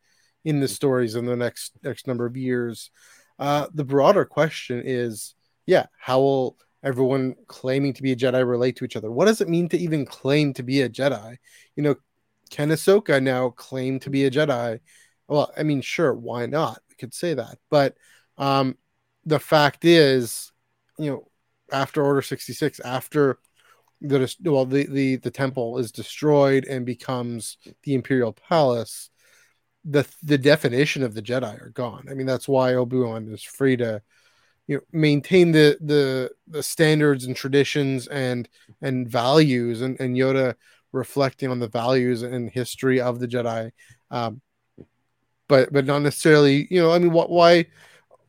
in the stories in the next next number of years. Uh, the broader question is, yeah, how will everyone claiming to be a Jedi relate to each other? What does it mean to even claim to be a Jedi? You know, can Ahsoka now claim to be a Jedi? Well, I mean, sure, why not? We could say that, but um, the fact is, you know, after Order 66, after the well, the, the the temple is destroyed and becomes the Imperial Palace, the the definition of the Jedi are gone. I mean, that's why Obi-Wan is free to you know maintain the the the standards and traditions and and values and, and Yoda reflecting on the values and history of the Jedi. Um, but but not necessarily, you know, I mean, what why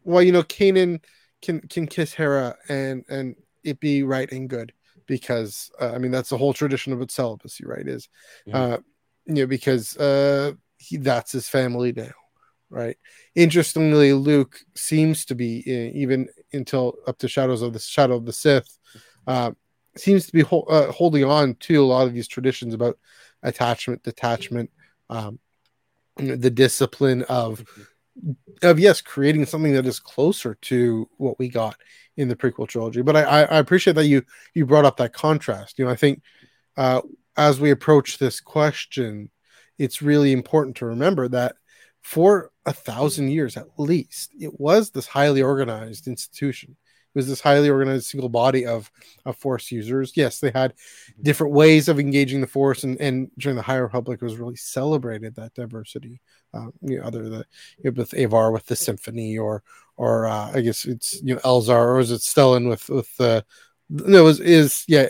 why you know Kanan can can kiss Hera and and it be right and good because uh, I mean that's the whole tradition of celibacy, right? Is yeah. uh, you know because uh, he, that's his family now, right? Interestingly, Luke seems to be uh, even until up to Shadows of the Shadow of the Sith, uh, seems to be ho- uh, holding on to a lot of these traditions about attachment, detachment, um, the discipline of mm-hmm of yes, creating something that is closer to what we got in the prequel trilogy. But I, I appreciate that you you brought up that contrast. You know, I think uh, as we approach this question, it's really important to remember that for a thousand years at least, it was this highly organized institution was this highly organized single body of, of force users. Yes, they had different ways of engaging the force, and, and during the High Republic, was really celebrated that diversity. Uh, you know, other than you know, with Avar with the symphony, or or uh, I guess it's you know Elzar, or is it Stellan with with the no, it was is yeah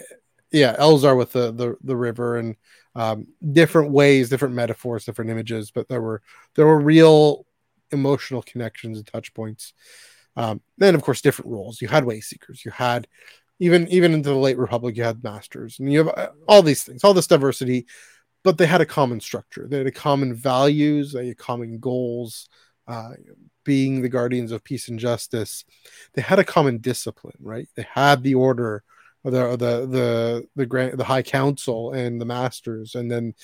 yeah Elzar with the the the river and um, different ways, different metaphors, different images, but there were there were real emotional connections and touch points. Um, then, of course, different roles. You had way seekers, you had even even into the late Republic, you had masters, and you have uh, all these things, all this diversity, but they had a common structure. They had a common values, they had common goals. Uh, being the guardians of peace and justice, they had a common discipline, right? They had the order, the the the the grand the High Council and the Masters, and then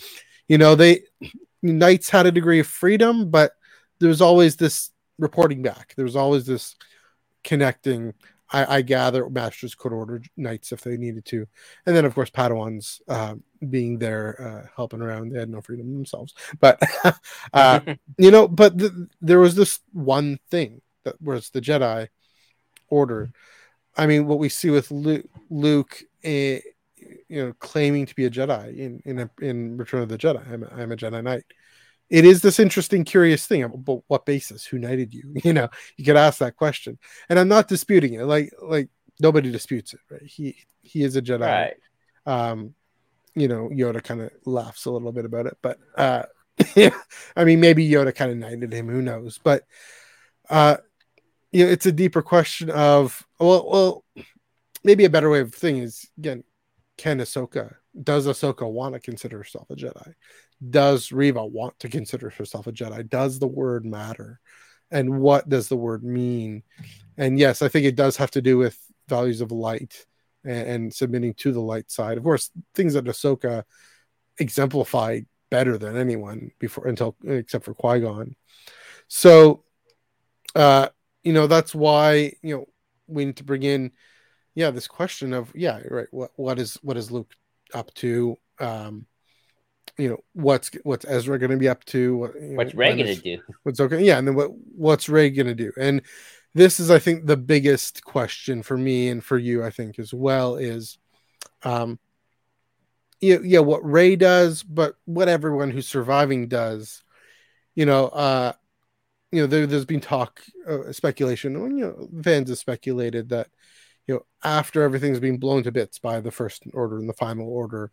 you know they knights had a degree of freedom, but there was always this reporting back. There was always this connecting. I, I gather masters could order knights if they needed to, and then of course Padawans uh, being there uh, helping around. They had no freedom themselves, but uh, you know, but th- there was this one thing that was the Jedi order. I mean, what we see with Luke, Luke eh, you know, claiming to be a Jedi in in, a, in Return of the Jedi. I'm a, I'm a Jedi Knight it is this interesting, curious thing. But what basis? Who knighted you? You know, you could ask that question, and I'm not disputing it. Like, like nobody disputes it. Right? He he is a Jedi. Right. Um, you know, Yoda kind of laughs a little bit about it, but uh, yeah, I mean, maybe Yoda kind of knighted him. Who knows? But uh, you know, it's a deeper question of well, well, maybe a better way of thinking is again, can Ahsoka does Ahsoka want to consider herself a Jedi? Does Reva want to consider herself a Jedi? Does the word matter? And what does the word mean? And yes, I think it does have to do with values of light and, and submitting to the light side. Of course, things that Ahsoka exemplified better than anyone before until except for Qui Gon. So, uh, you know, that's why you know we need to bring in, yeah, this question of yeah, right. What what is what is Luke up to? Um, you know what's what's Ezra going to be up to? What, what's know, Rey going to do? What's okay? Yeah, and then what what's Rey going to do? And this is, I think, the biggest question for me and for you, I think, as well is, um, yeah, yeah, what Rey does, but what everyone who's surviving does. You know, uh, you know, there, has been talk, uh, speculation. You know, fans have speculated that, you know, after everything's been blown to bits by the first order and the final order,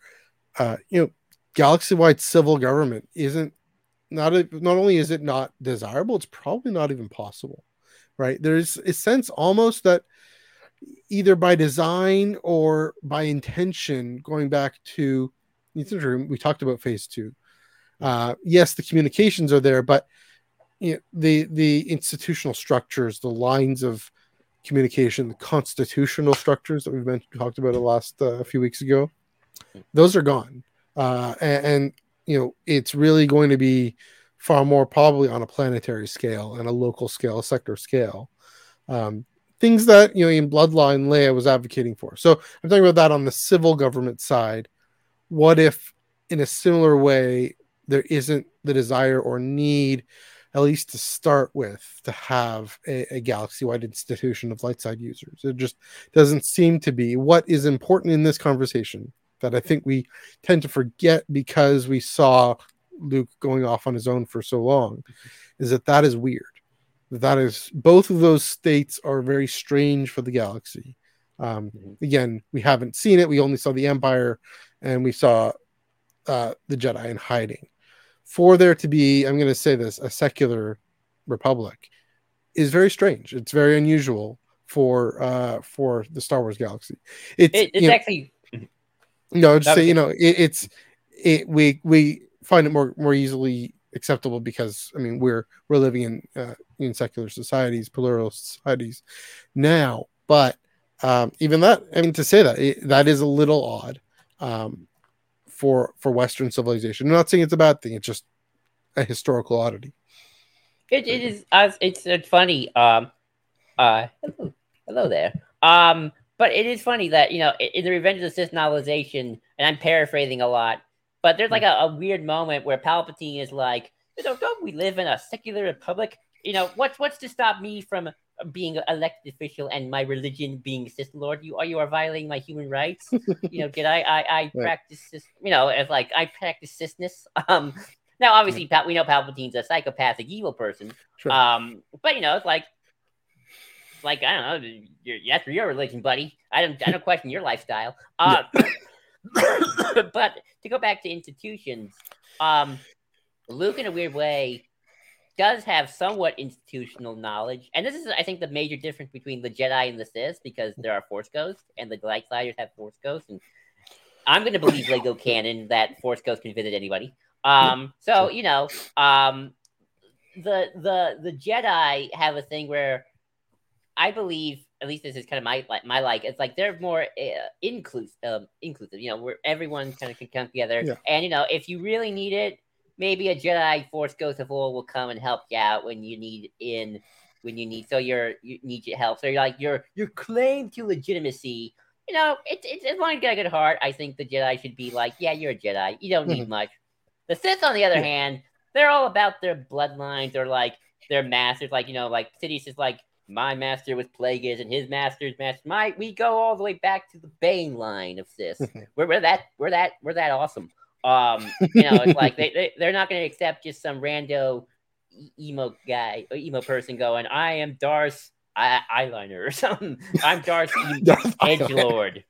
uh, you know, galaxy-wide civil government isn't not a, not only is it not desirable, it's probably not even possible, right? There's a sense almost that either by design or by intention, going back to we talked about phase two. Uh, yes, the communications are there, but you know, the the institutional structures, the lines of communication, the constitutional structures that we've been talked about the last uh, few weeks ago, those are gone uh, and, and you know it's really going to be far more probably on a planetary scale and a local scale, a sector scale. Um, things that you know in Bloodline Leia was advocating for. So I'm talking about that on the civil government side. What if, in a similar way, there isn't the desire or need, at least to start with, to have a, a galaxy-wide institution of light side users? It just doesn't seem to be. What is important in this conversation that I think we tend to forget because we saw Luke going off on his own for so long is that that is weird. That is both of those states are very strange for the galaxy. Um, mm-hmm. again, we haven't seen it. We only saw the Empire and we saw uh, the Jedi in hiding. For there to be, I'm going to say this, a secular republic is very strange. It's very unusual for uh, for the Star Wars galaxy. It's, it, it's actually no, just say you know it, it's it we we find it more more easily acceptable because I mean we're we're living in uh, in secular societies, plural societies now, but um, even that I mean to say that it, that is a little odd um, for for Western civilization. I'm not saying it's a bad thing; it's just a historical oddity. It, it is. It's it's funny. Um, uh, hello, hello there. Um, but it is funny that you know in the Revenge of the Sith novelization, and I'm paraphrasing a lot, but there's like a, a weird moment where Palpatine is like, you know, don't we live in a secular republic? You know, what's what's to stop me from being an elected official and my religion being Sith Lord? You are you are violating my human rights. you know, did I I, I right. practice this? You know, as like I practice Sithness. Um, now obviously we know Palpatine's a psychopathic evil person. Sure. Um, but you know, it's like like I don't know, you're, that's your religion, buddy. I don't I don't question your lifestyle. Uh, but to go back to institutions, um, Luke in a weird way does have somewhat institutional knowledge, and this is, I think, the major difference between the Jedi and the Sith, because there are Force ghosts, and the Light Sliders have Force ghosts, and I'm going to believe Lego canon that Force ghosts can visit anybody. Um, so you know, um, the the the Jedi have a thing where I believe, at least this is kind of my like my like. It's like they're more uh, inclusive, um, inclusive. You know, where everyone kind of can come together, Yeah. and you know, if you really need it, maybe a Jedi Force Ghost of War will come and help you out when you need in when you need. So you're you need your help. So you're like your your claim to legitimacy. You know, it's it's as long as you got a good heart. I think the Jedi should be like, yeah, you're a Jedi. You don't need much. The Sith, on the other Yeah. hand, they're all about their bloodlines or like their masters. Like you know, like Sidious is like my master was Plagueis and his master's master. My we go all the way back to the Bane line of Sith. we're, we're that we're that we're that awesome. Um, you know, it's like they, they they're not going to accept just some rando emo guy or emo person going, I am Darth I- eyeliner or something. I'm Darth Darth Edge Lord.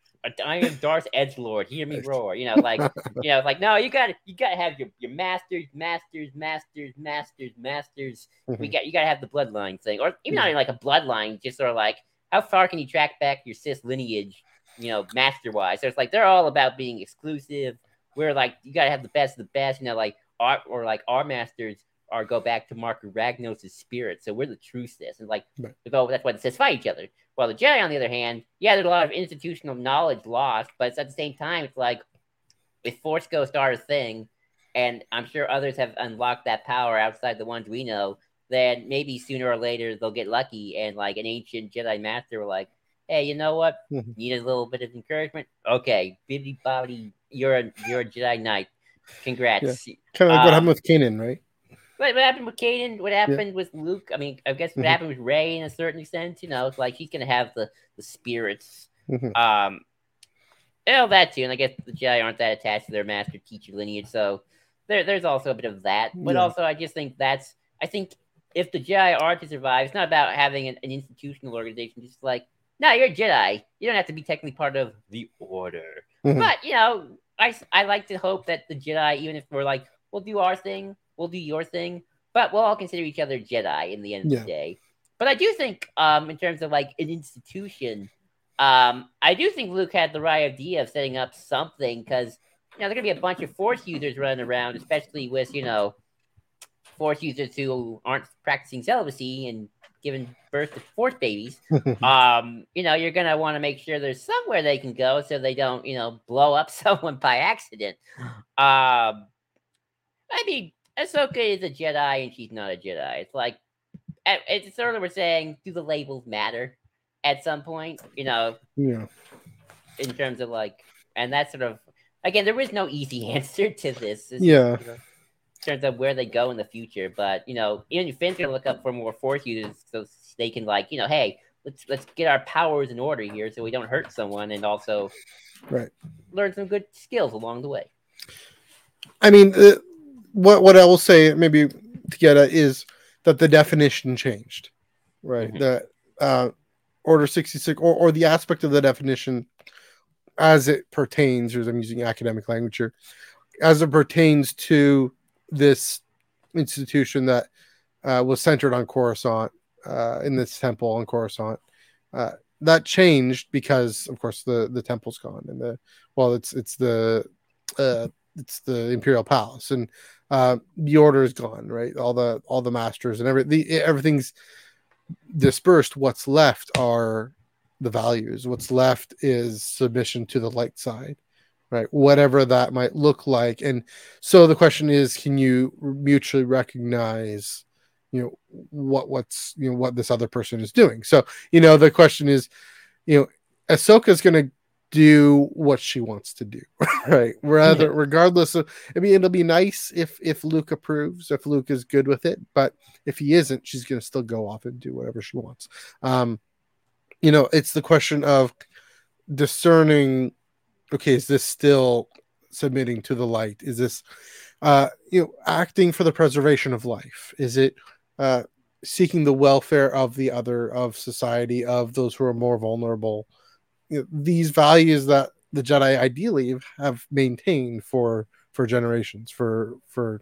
I am Darth Edge Lord. Hear me roar. You know, like you know, like no, you got to you got to have your your masters, masters, masters, masters, masters. We Mhm. got you got to have the bloodline thing, or even not even like a bloodline, just sort of like how far can you track back your Sith lineage, you know, master wise. So it's like they're all about being exclusive. We're like you got to have the best of the best, you know, like our or like our masters are go back to Marka Ragnos' spirit. So we're the true Sith, and like Right. so that's why the Sith fight each other. While the Jedi, on the other hand, yeah, there's a lot of institutional knowledge lost, but at the same time, it's like if Force Ghosts are a thing, and I'm sure others have unlocked that power outside the ones we know, then maybe sooner or later they'll get lucky and like an ancient Jedi Master will like, hey, you know what? Mhm. Need a little bit of encouragement? Okay, bibbidi bobbidi, you're a you're a Jedi Knight. Congrats. Kind of like what Um, happened with Kanan, right? What, what happened with Caden? What happened with Luke? I mean, I guess what Mhm. happened with Rey in a certain extent. You know, it's like he's gonna have the the spirits. Mhm. Um, and all that too. And I guess the Jedi aren't that attached to their master teacher lineage, so there, there's also a bit of that. But Yeah. also, I just think that's I think if the Jedi are to survive, it's not about having an, an institutional organization. Just like, no, you're a Jedi. You don't have to be technically part of the Order. Mhm. But you know, I I like to hope that the Jedi, even if we're like, we'll do our thing, we'll do your thing, but we'll all consider each other Jedi in the end of the day. But I do think, um, in terms of like an institution, um, I do think Luke had the right idea of setting up something because you know there's gonna be a bunch of Force users running around, especially with you know Force users who aren't practicing celibacy and giving birth to Force babies um, you know, you're gonna want to make sure there's somewhere they can go so they don't, you know, blow up someone by accident. Um, I mean, Ahsoka is a Jedi and she's not a Jedi. It's like, it's sort of we're saying, do the labels matter at some point? You know, yeah. in terms of like, and that's sort of again, there is no easy answer to this. It's, Yeah. you know, in terms of where they go in the future, but you know, even Finn's gonna look up for more Force users so they can like, you know, hey, let's let's get our powers in order here so we don't hurt someone and also Right. learn some good skills along the way. I mean, uh, what what I will say maybe to get at is that the definition changed, right? Mhm. The uh, Order sixty six, or or the aspect of the definition as it pertains, or as I'm using academic language here, as it pertains to this institution that uh, was centered on Coruscant uh, in this temple on Coruscant. Uh, that changed because, of course, the the temple's gone, and the well, it's it's the uh, it's the imperial palace and uh the order is gone right? All the all the masters and everything's dispersed. What's left are the values. What's left is submission to the light side right? Whatever that might look like. And so the question is can you mutually recognize you know what what's you know what this other person is doing? So you know the question is you know Ahsoka's going to do what she wants to do right? Rather regardless of i mean it'll be nice if if luke approves if luke is good with it but if he isn't she's going to still go off and do whatever she wants. Um you know it's the question of discerning okay is this still submitting to the light? Is this uh you know acting for the preservation of life? Is it uh seeking the welfare of the other of society of those who are more vulnerable these values that the Jedi ideally have maintained for for generations, for for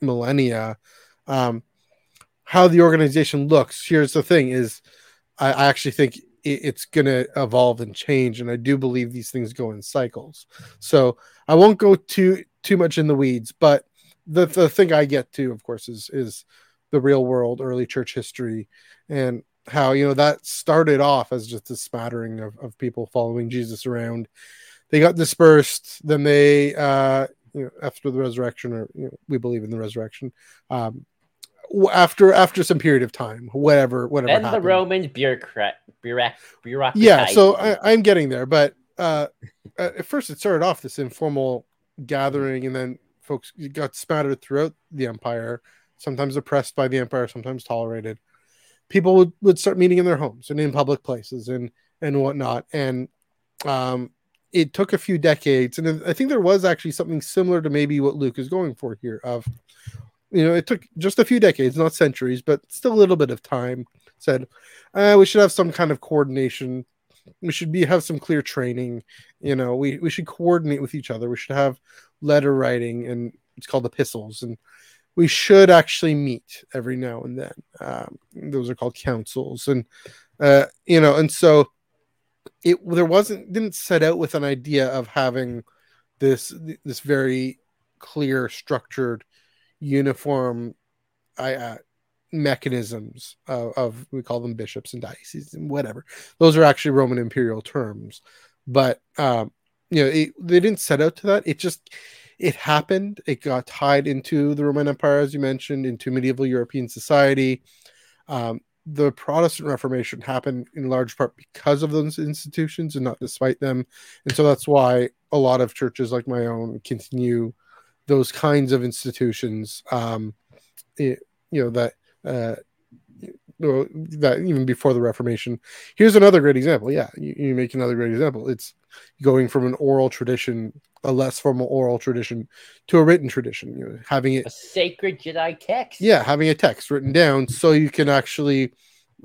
millennia. Um, how the organization looks. Here's the thing: is I, I actually think it, it's going to evolve and change, and I do believe these things go in cycles. So I won't go too too much in the weeds, but the the thing I get to, of course, is is the real world, early church history, and how you know that started off as just a smattering of, of people following Jesus around. They got dispersed, then they uh you know after the resurrection, or you know, we believe in the resurrection. Um after after some period of time, whatever, whatever. And happened. the Romans bureaucrat, bureaucrat, bureaucrat. Yeah, so I, I'm getting there, but uh, at first it started off this informal gathering, and then folks got spattered throughout the empire. Sometimes oppressed by the empire, sometimes tolerated. People would, would start meeting in their homes and in public places and and whatnot. And um, it took a few decades, and I think there was actually something similar to maybe what Luke is going for here. Of you know, it took just a few decades, not centuries, but still a little bit of time. Said uh, we should have some kind of coordination. We should be have some clear training. You know, we we should coordinate with each other. We should have letter writing, and it's called epistles, and we should actually meet every now and then. Um, those are called councils, and uh, you know, and so it there wasn't didn't set out with an idea of having this this very clear structured uniform I, uh, mechanisms of, of, we call them bishops and dioceses and whatever. Those are actually roman imperial terms. But um you know it, they didn't set out to that. It just it happened. It got tied into the roman empire as you mentioned into medieval european society. Um, the protestant reformation happened in large part because of those institutions and not despite them. And so that's why a lot of churches like my own continue those kinds of institutions. Um, it, you know that uh, that even before the reformation. Here's another great example. Yeah you, you, make another great example. It's going from an oral tradition a less formal oral tradition to a written tradition you know having it a sacred jedi text. Yeah having a text written down so you can actually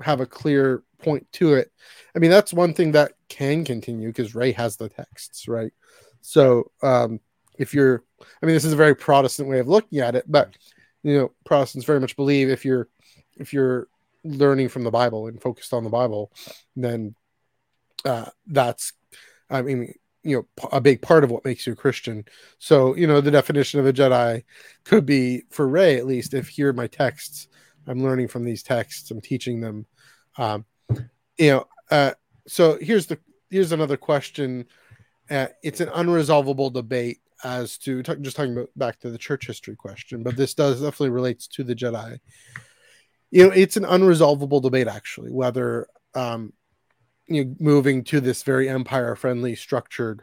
have a clear point to it. I mean that's one thing that can continue because rey has the texts right? So um if you're i mean this is a very protestant way of looking at it but you know protestants very much believe if you're if you're learning from the bible and focused on the bible then uh that's i mean you know a big part of what makes you a christian so you know the definition of a jedi could be for rey at least if here are my texts i'm learning from these texts i'm teaching them um you know uh so here's the here's another question uh, it's an unresolvable debate as to just talking about back to the church history question, but this does definitely relates to the Jedi. You know, it's an unresolvable debate actually whether um, you know moving to this very empire friendly structured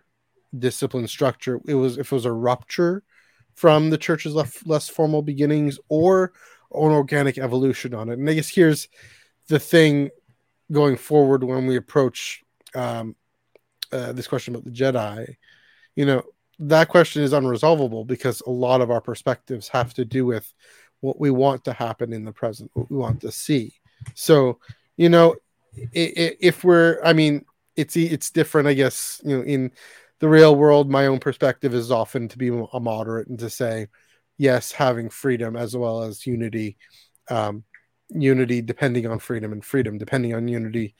discipline structure it was if it was a rupture from the church's less, formal beginnings or an organic evolution on it. And I guess here's the thing going forward when we approach um, uh, this question about the Jedi. You know, that question is unresolvable because a lot of our perspectives have to do with what we want to happen in the present, what we want to see. So, you know, if we're, I mean, it's it's different, I guess. You know, in the real world, my own perspective is often to be a moderate and to say, yes, having freedom as well as unity, um, unity depending on freedom and freedom depending on unity.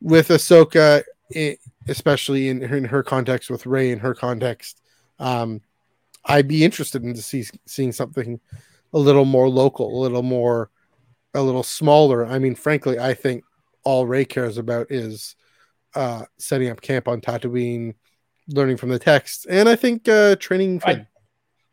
With Ahsoka, it, especially in, in her context, with Rey in her context, um, I'd be interested in to see seeing something a little more local, a little more, a little smaller. I mean, frankly, I think all Rey cares about is uh, setting up camp on Tatooine, learning from the text, and I think uh, training Finn.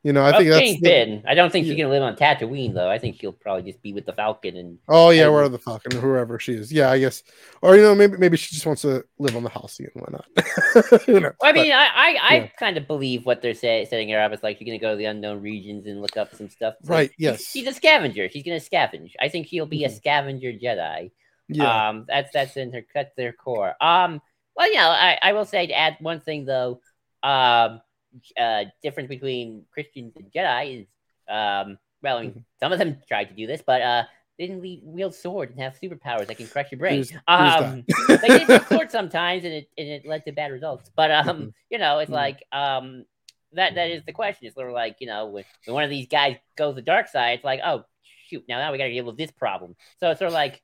You know, I well, think that's Finn. I don't think yeah. she's gonna live on Tatooine though. I think she'll probably just be with the Falcon and. Oh yeah, where the Falcon or whoever she is. Yeah, I guess, or you know, maybe maybe she just wants to live on the Halcyon. Why not? you know, I mean, but, I I, I yeah. kind of believe what they're say, setting her up. It's like you're gonna go to the unknown regions and look up some stuff. It's right. Like, yes. She's, she's, a scavenger. She's gonna scavenge. I think she'll be mm-hmm. a scavenger Jedi. Yeah. Um. That's that's in her. That's their core. Um. Well, you know, I I will say to add one thing though. Um uh, difference between Christians and Jedi is, um, well, I mean, mm-hmm. some of them tried to do this, but uh, they didn't wield swords and have superpowers that can crush your brain. um, they did sword sometimes, and it and it led to bad results. But um, mm-hmm. you know, it's mm-hmm. like um, that that is the question. It's sort of like you know, when, when one of these guys goes the dark side, it's like, oh shoot, now, now we got to deal with this problem. So it's sort of like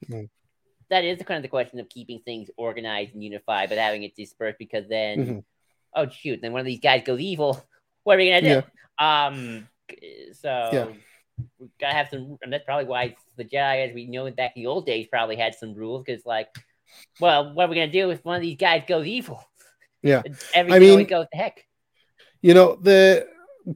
that is kind of the question of keeping things organized and unified, but having it dispersed because then, Mhm. Oh shoot, then one of these guys goes evil. What are we gonna do? Um, so Yeah. we gotta have some, and that's probably why the Jedi, as we know back in the old days, probably had some rules because, like, well, what are we gonna do if one of these guys goes evil? Yeah. everything mean- always goes to heck. you know the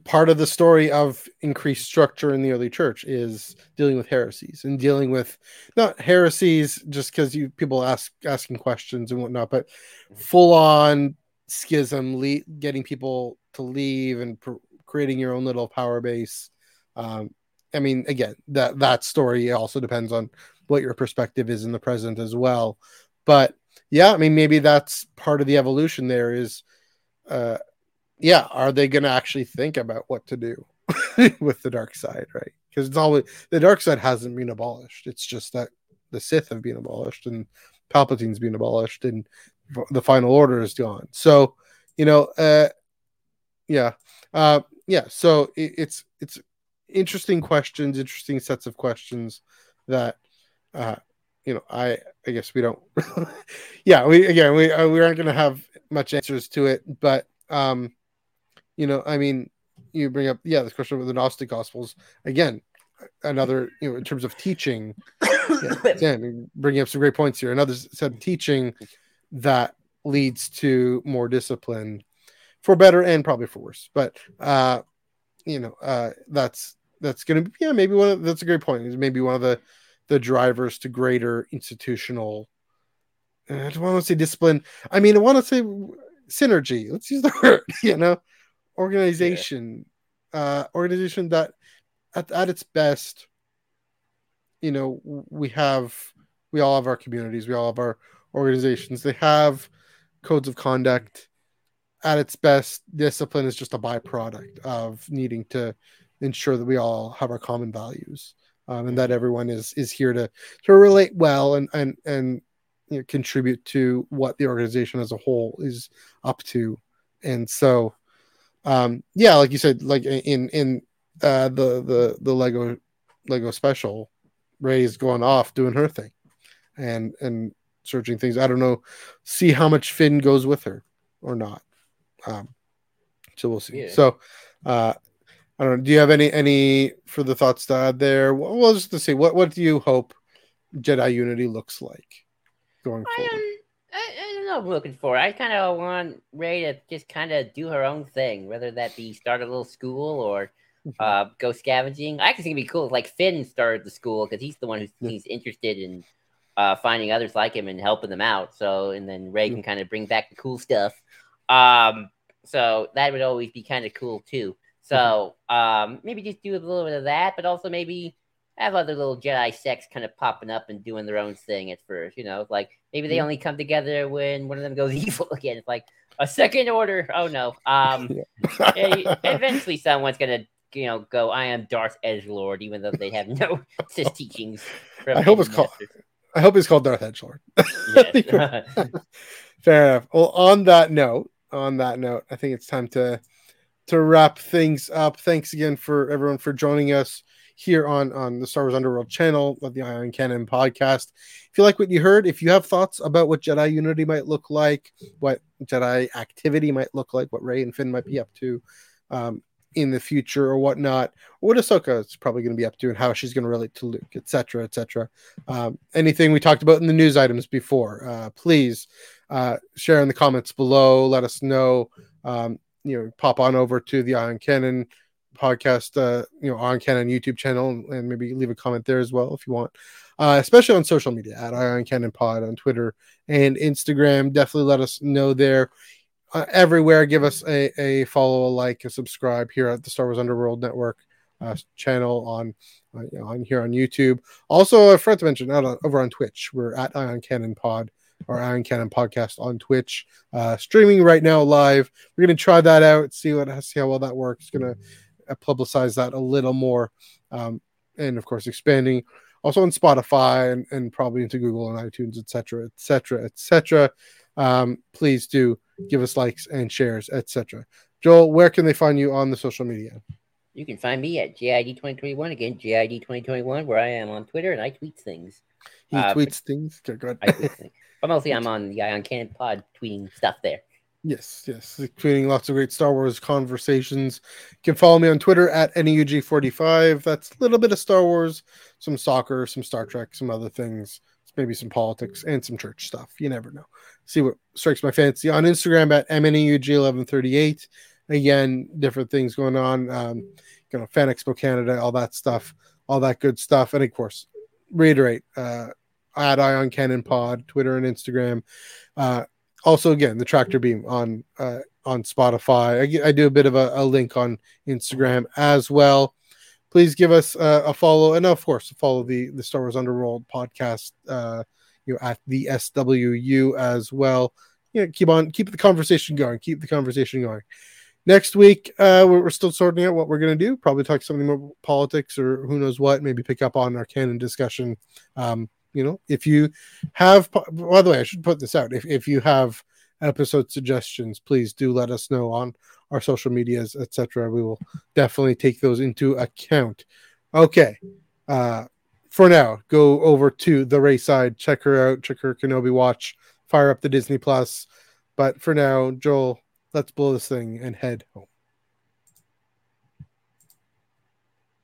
part of the story of increased structure in the early church is dealing with heresies and dealing with not heresies just because you people ask asking questions and whatnot but full on schism le- getting people to leave and pr- creating your own little power base um i mean again that that story also depends on what your perspective is in the present as well but yeah i mean maybe that's part of the evolution there is uh yeah, are they going to actually think about what to do with the dark side, right? Because it's always the dark side hasn't been abolished. It's just that the Sith have been abolished and Palpatine's been abolished and the Final Order is gone. So, you know, uh, yeah, uh, yeah. So it, it's it's interesting questions, interesting sets of questions that, uh, you know, I I guess we don't. yeah, we again we uh, we aren't going to have much answers to it, but um you know i mean you bring up yeah this question with the gnostic gospels again another you know in terms of teaching yeah, Dan, bringing up some great points here another said teaching that leads to more discipline for better and probably for worse. But uh you know uh that's that's gonna be yeah maybe one of that's a great point. Is maybe one of the the drivers to greater institutional uh, i don't want to say discipline. I mean i want to say synergy. Let's use the word you know? Organization uh organization that at, at its best you know we have we all have our communities we all have our organizations. They have codes of conduct. At its best discipline is just a byproduct of needing to ensure that we all have our common values um, and that everyone is is here to to relate well and and and you know, contribute to what the organization as a whole is up to. And so um yeah like you said like in in uh the the the lego lego special rey's going off doing her thing. And and searching things i don't know see how much finn goes with her or not um so we'll see Yeah. so uh i don't know do you have any any further thoughts to add there well well, just to say what what do you hope jedi unity looks like going I, forward um, I, I don't know. I'm looking for. I kind of want Rey to just kind of do her own thing, whether that be start a little school or Mhm. uh, go scavenging. I actually think it'd be cool if, like Finn started the school because he's the one who's Yeah. he's interested in uh, finding others like him and helping them out. So, and then Rey can kind of bring back the cool stuff. Um, so that would always be kind of cool too. So, um, maybe just do a little bit of that, but also maybe have other little Jedi sects kind of popping up and doing their own thing at first. You know, like maybe they only come together when one of them goes evil again. It's like a second order. Oh no. Um, eventually someone's gonna you know go. I am Darth Edge Lord, even though they have no teachings. I hope it's called-. I hope it's called darth edgelord. Fair enough. Well, on that note, on that note, I think it's time to to wrap things up. Thanks again for everyone for joining us here on on the Star Wars Underworld channel of the Eye on Canon podcast. If you like what you heard, if you have thoughts about what Jedi Unity might look like, what Jedi activity might look like, what Rey and Finn might be up to um, in the future or whatnot, what Ahsoka is probably going to be up to and how she's going to relate to Luke, etc., etc. Um, anything we talked about in the news items before, uh, please uh, share in the comments below. Let us know. Um, you know, pop on over to the Eye on Canon podcast, uh, you know, on Cannon YouTube channel, and maybe leave a comment there as well if you want. Uh, especially on social media at Eye on Canon Pod on Twitter and Instagram. Definitely let us know there. Uh, everywhere, give us a, a follow, a like, a subscribe here at the Star Wars Underworld Network uh, channel on uh, you know, on here on YouTube. Also, I forgot to mention out on, over on Twitch, we're at Eye on Canon Pod or Eye on Canon podcast on Twitch, uh, streaming right now live. We're gonna try that out, see what see how well that works. Gonna uh, publicize that a little more, um, and of course expanding also on Spotify and, and probably into Google and iTunes, etc., etc., etc. Um, please do give us likes and shares, etc. Joel, where can they find you on the social media? You can find me at JID 2021 again, JID 2021, where I am on Twitter and I tweet things. He uh, tweets things. Okay, good. I tweet things. But mostly I'm on the Eye on Canon Pod tweeting stuff there. Yes, yes. Tweeting lots of great Star Wars conversations. You can follow me on Twitter at NEUG45. That's a little bit of Star Wars, some soccer, some Star Trek, some other things, maybe some politics and some church stuff. You never know. See what strikes my fancy. On Instagram at MNEUG1138. Again, different things going on. Um, you know, Fan Expo Canada, all that stuff, all that good stuff. And of course, reiterate, uh, at Eye on Canon Pod, Twitter and Instagram. Uh, also, again, the Tractor Beam on uh, on Spotify. I, I do a bit of a, a, link on Instagram as well. Please give us uh, a follow, and of course, follow the the Star Wars Underworld podcast. Uh, you know, at the SWU as well. You know, keep on, keep the conversation going. Keep the conversation going. Next week, uh, we're, still sorting out what we're going to do. Probably talk something more politics or who knows what. Maybe pick up on our canon discussion. Um, you know if you have by the way i should put this out if, if you have episode suggestions please do let us know on our social medias etc we will definitely take those into account. Okay uh for now go over to the Rey side. Check her out. Check her kenobi watch. Fire up the disney plus. But for now joel let's blow this thing and head home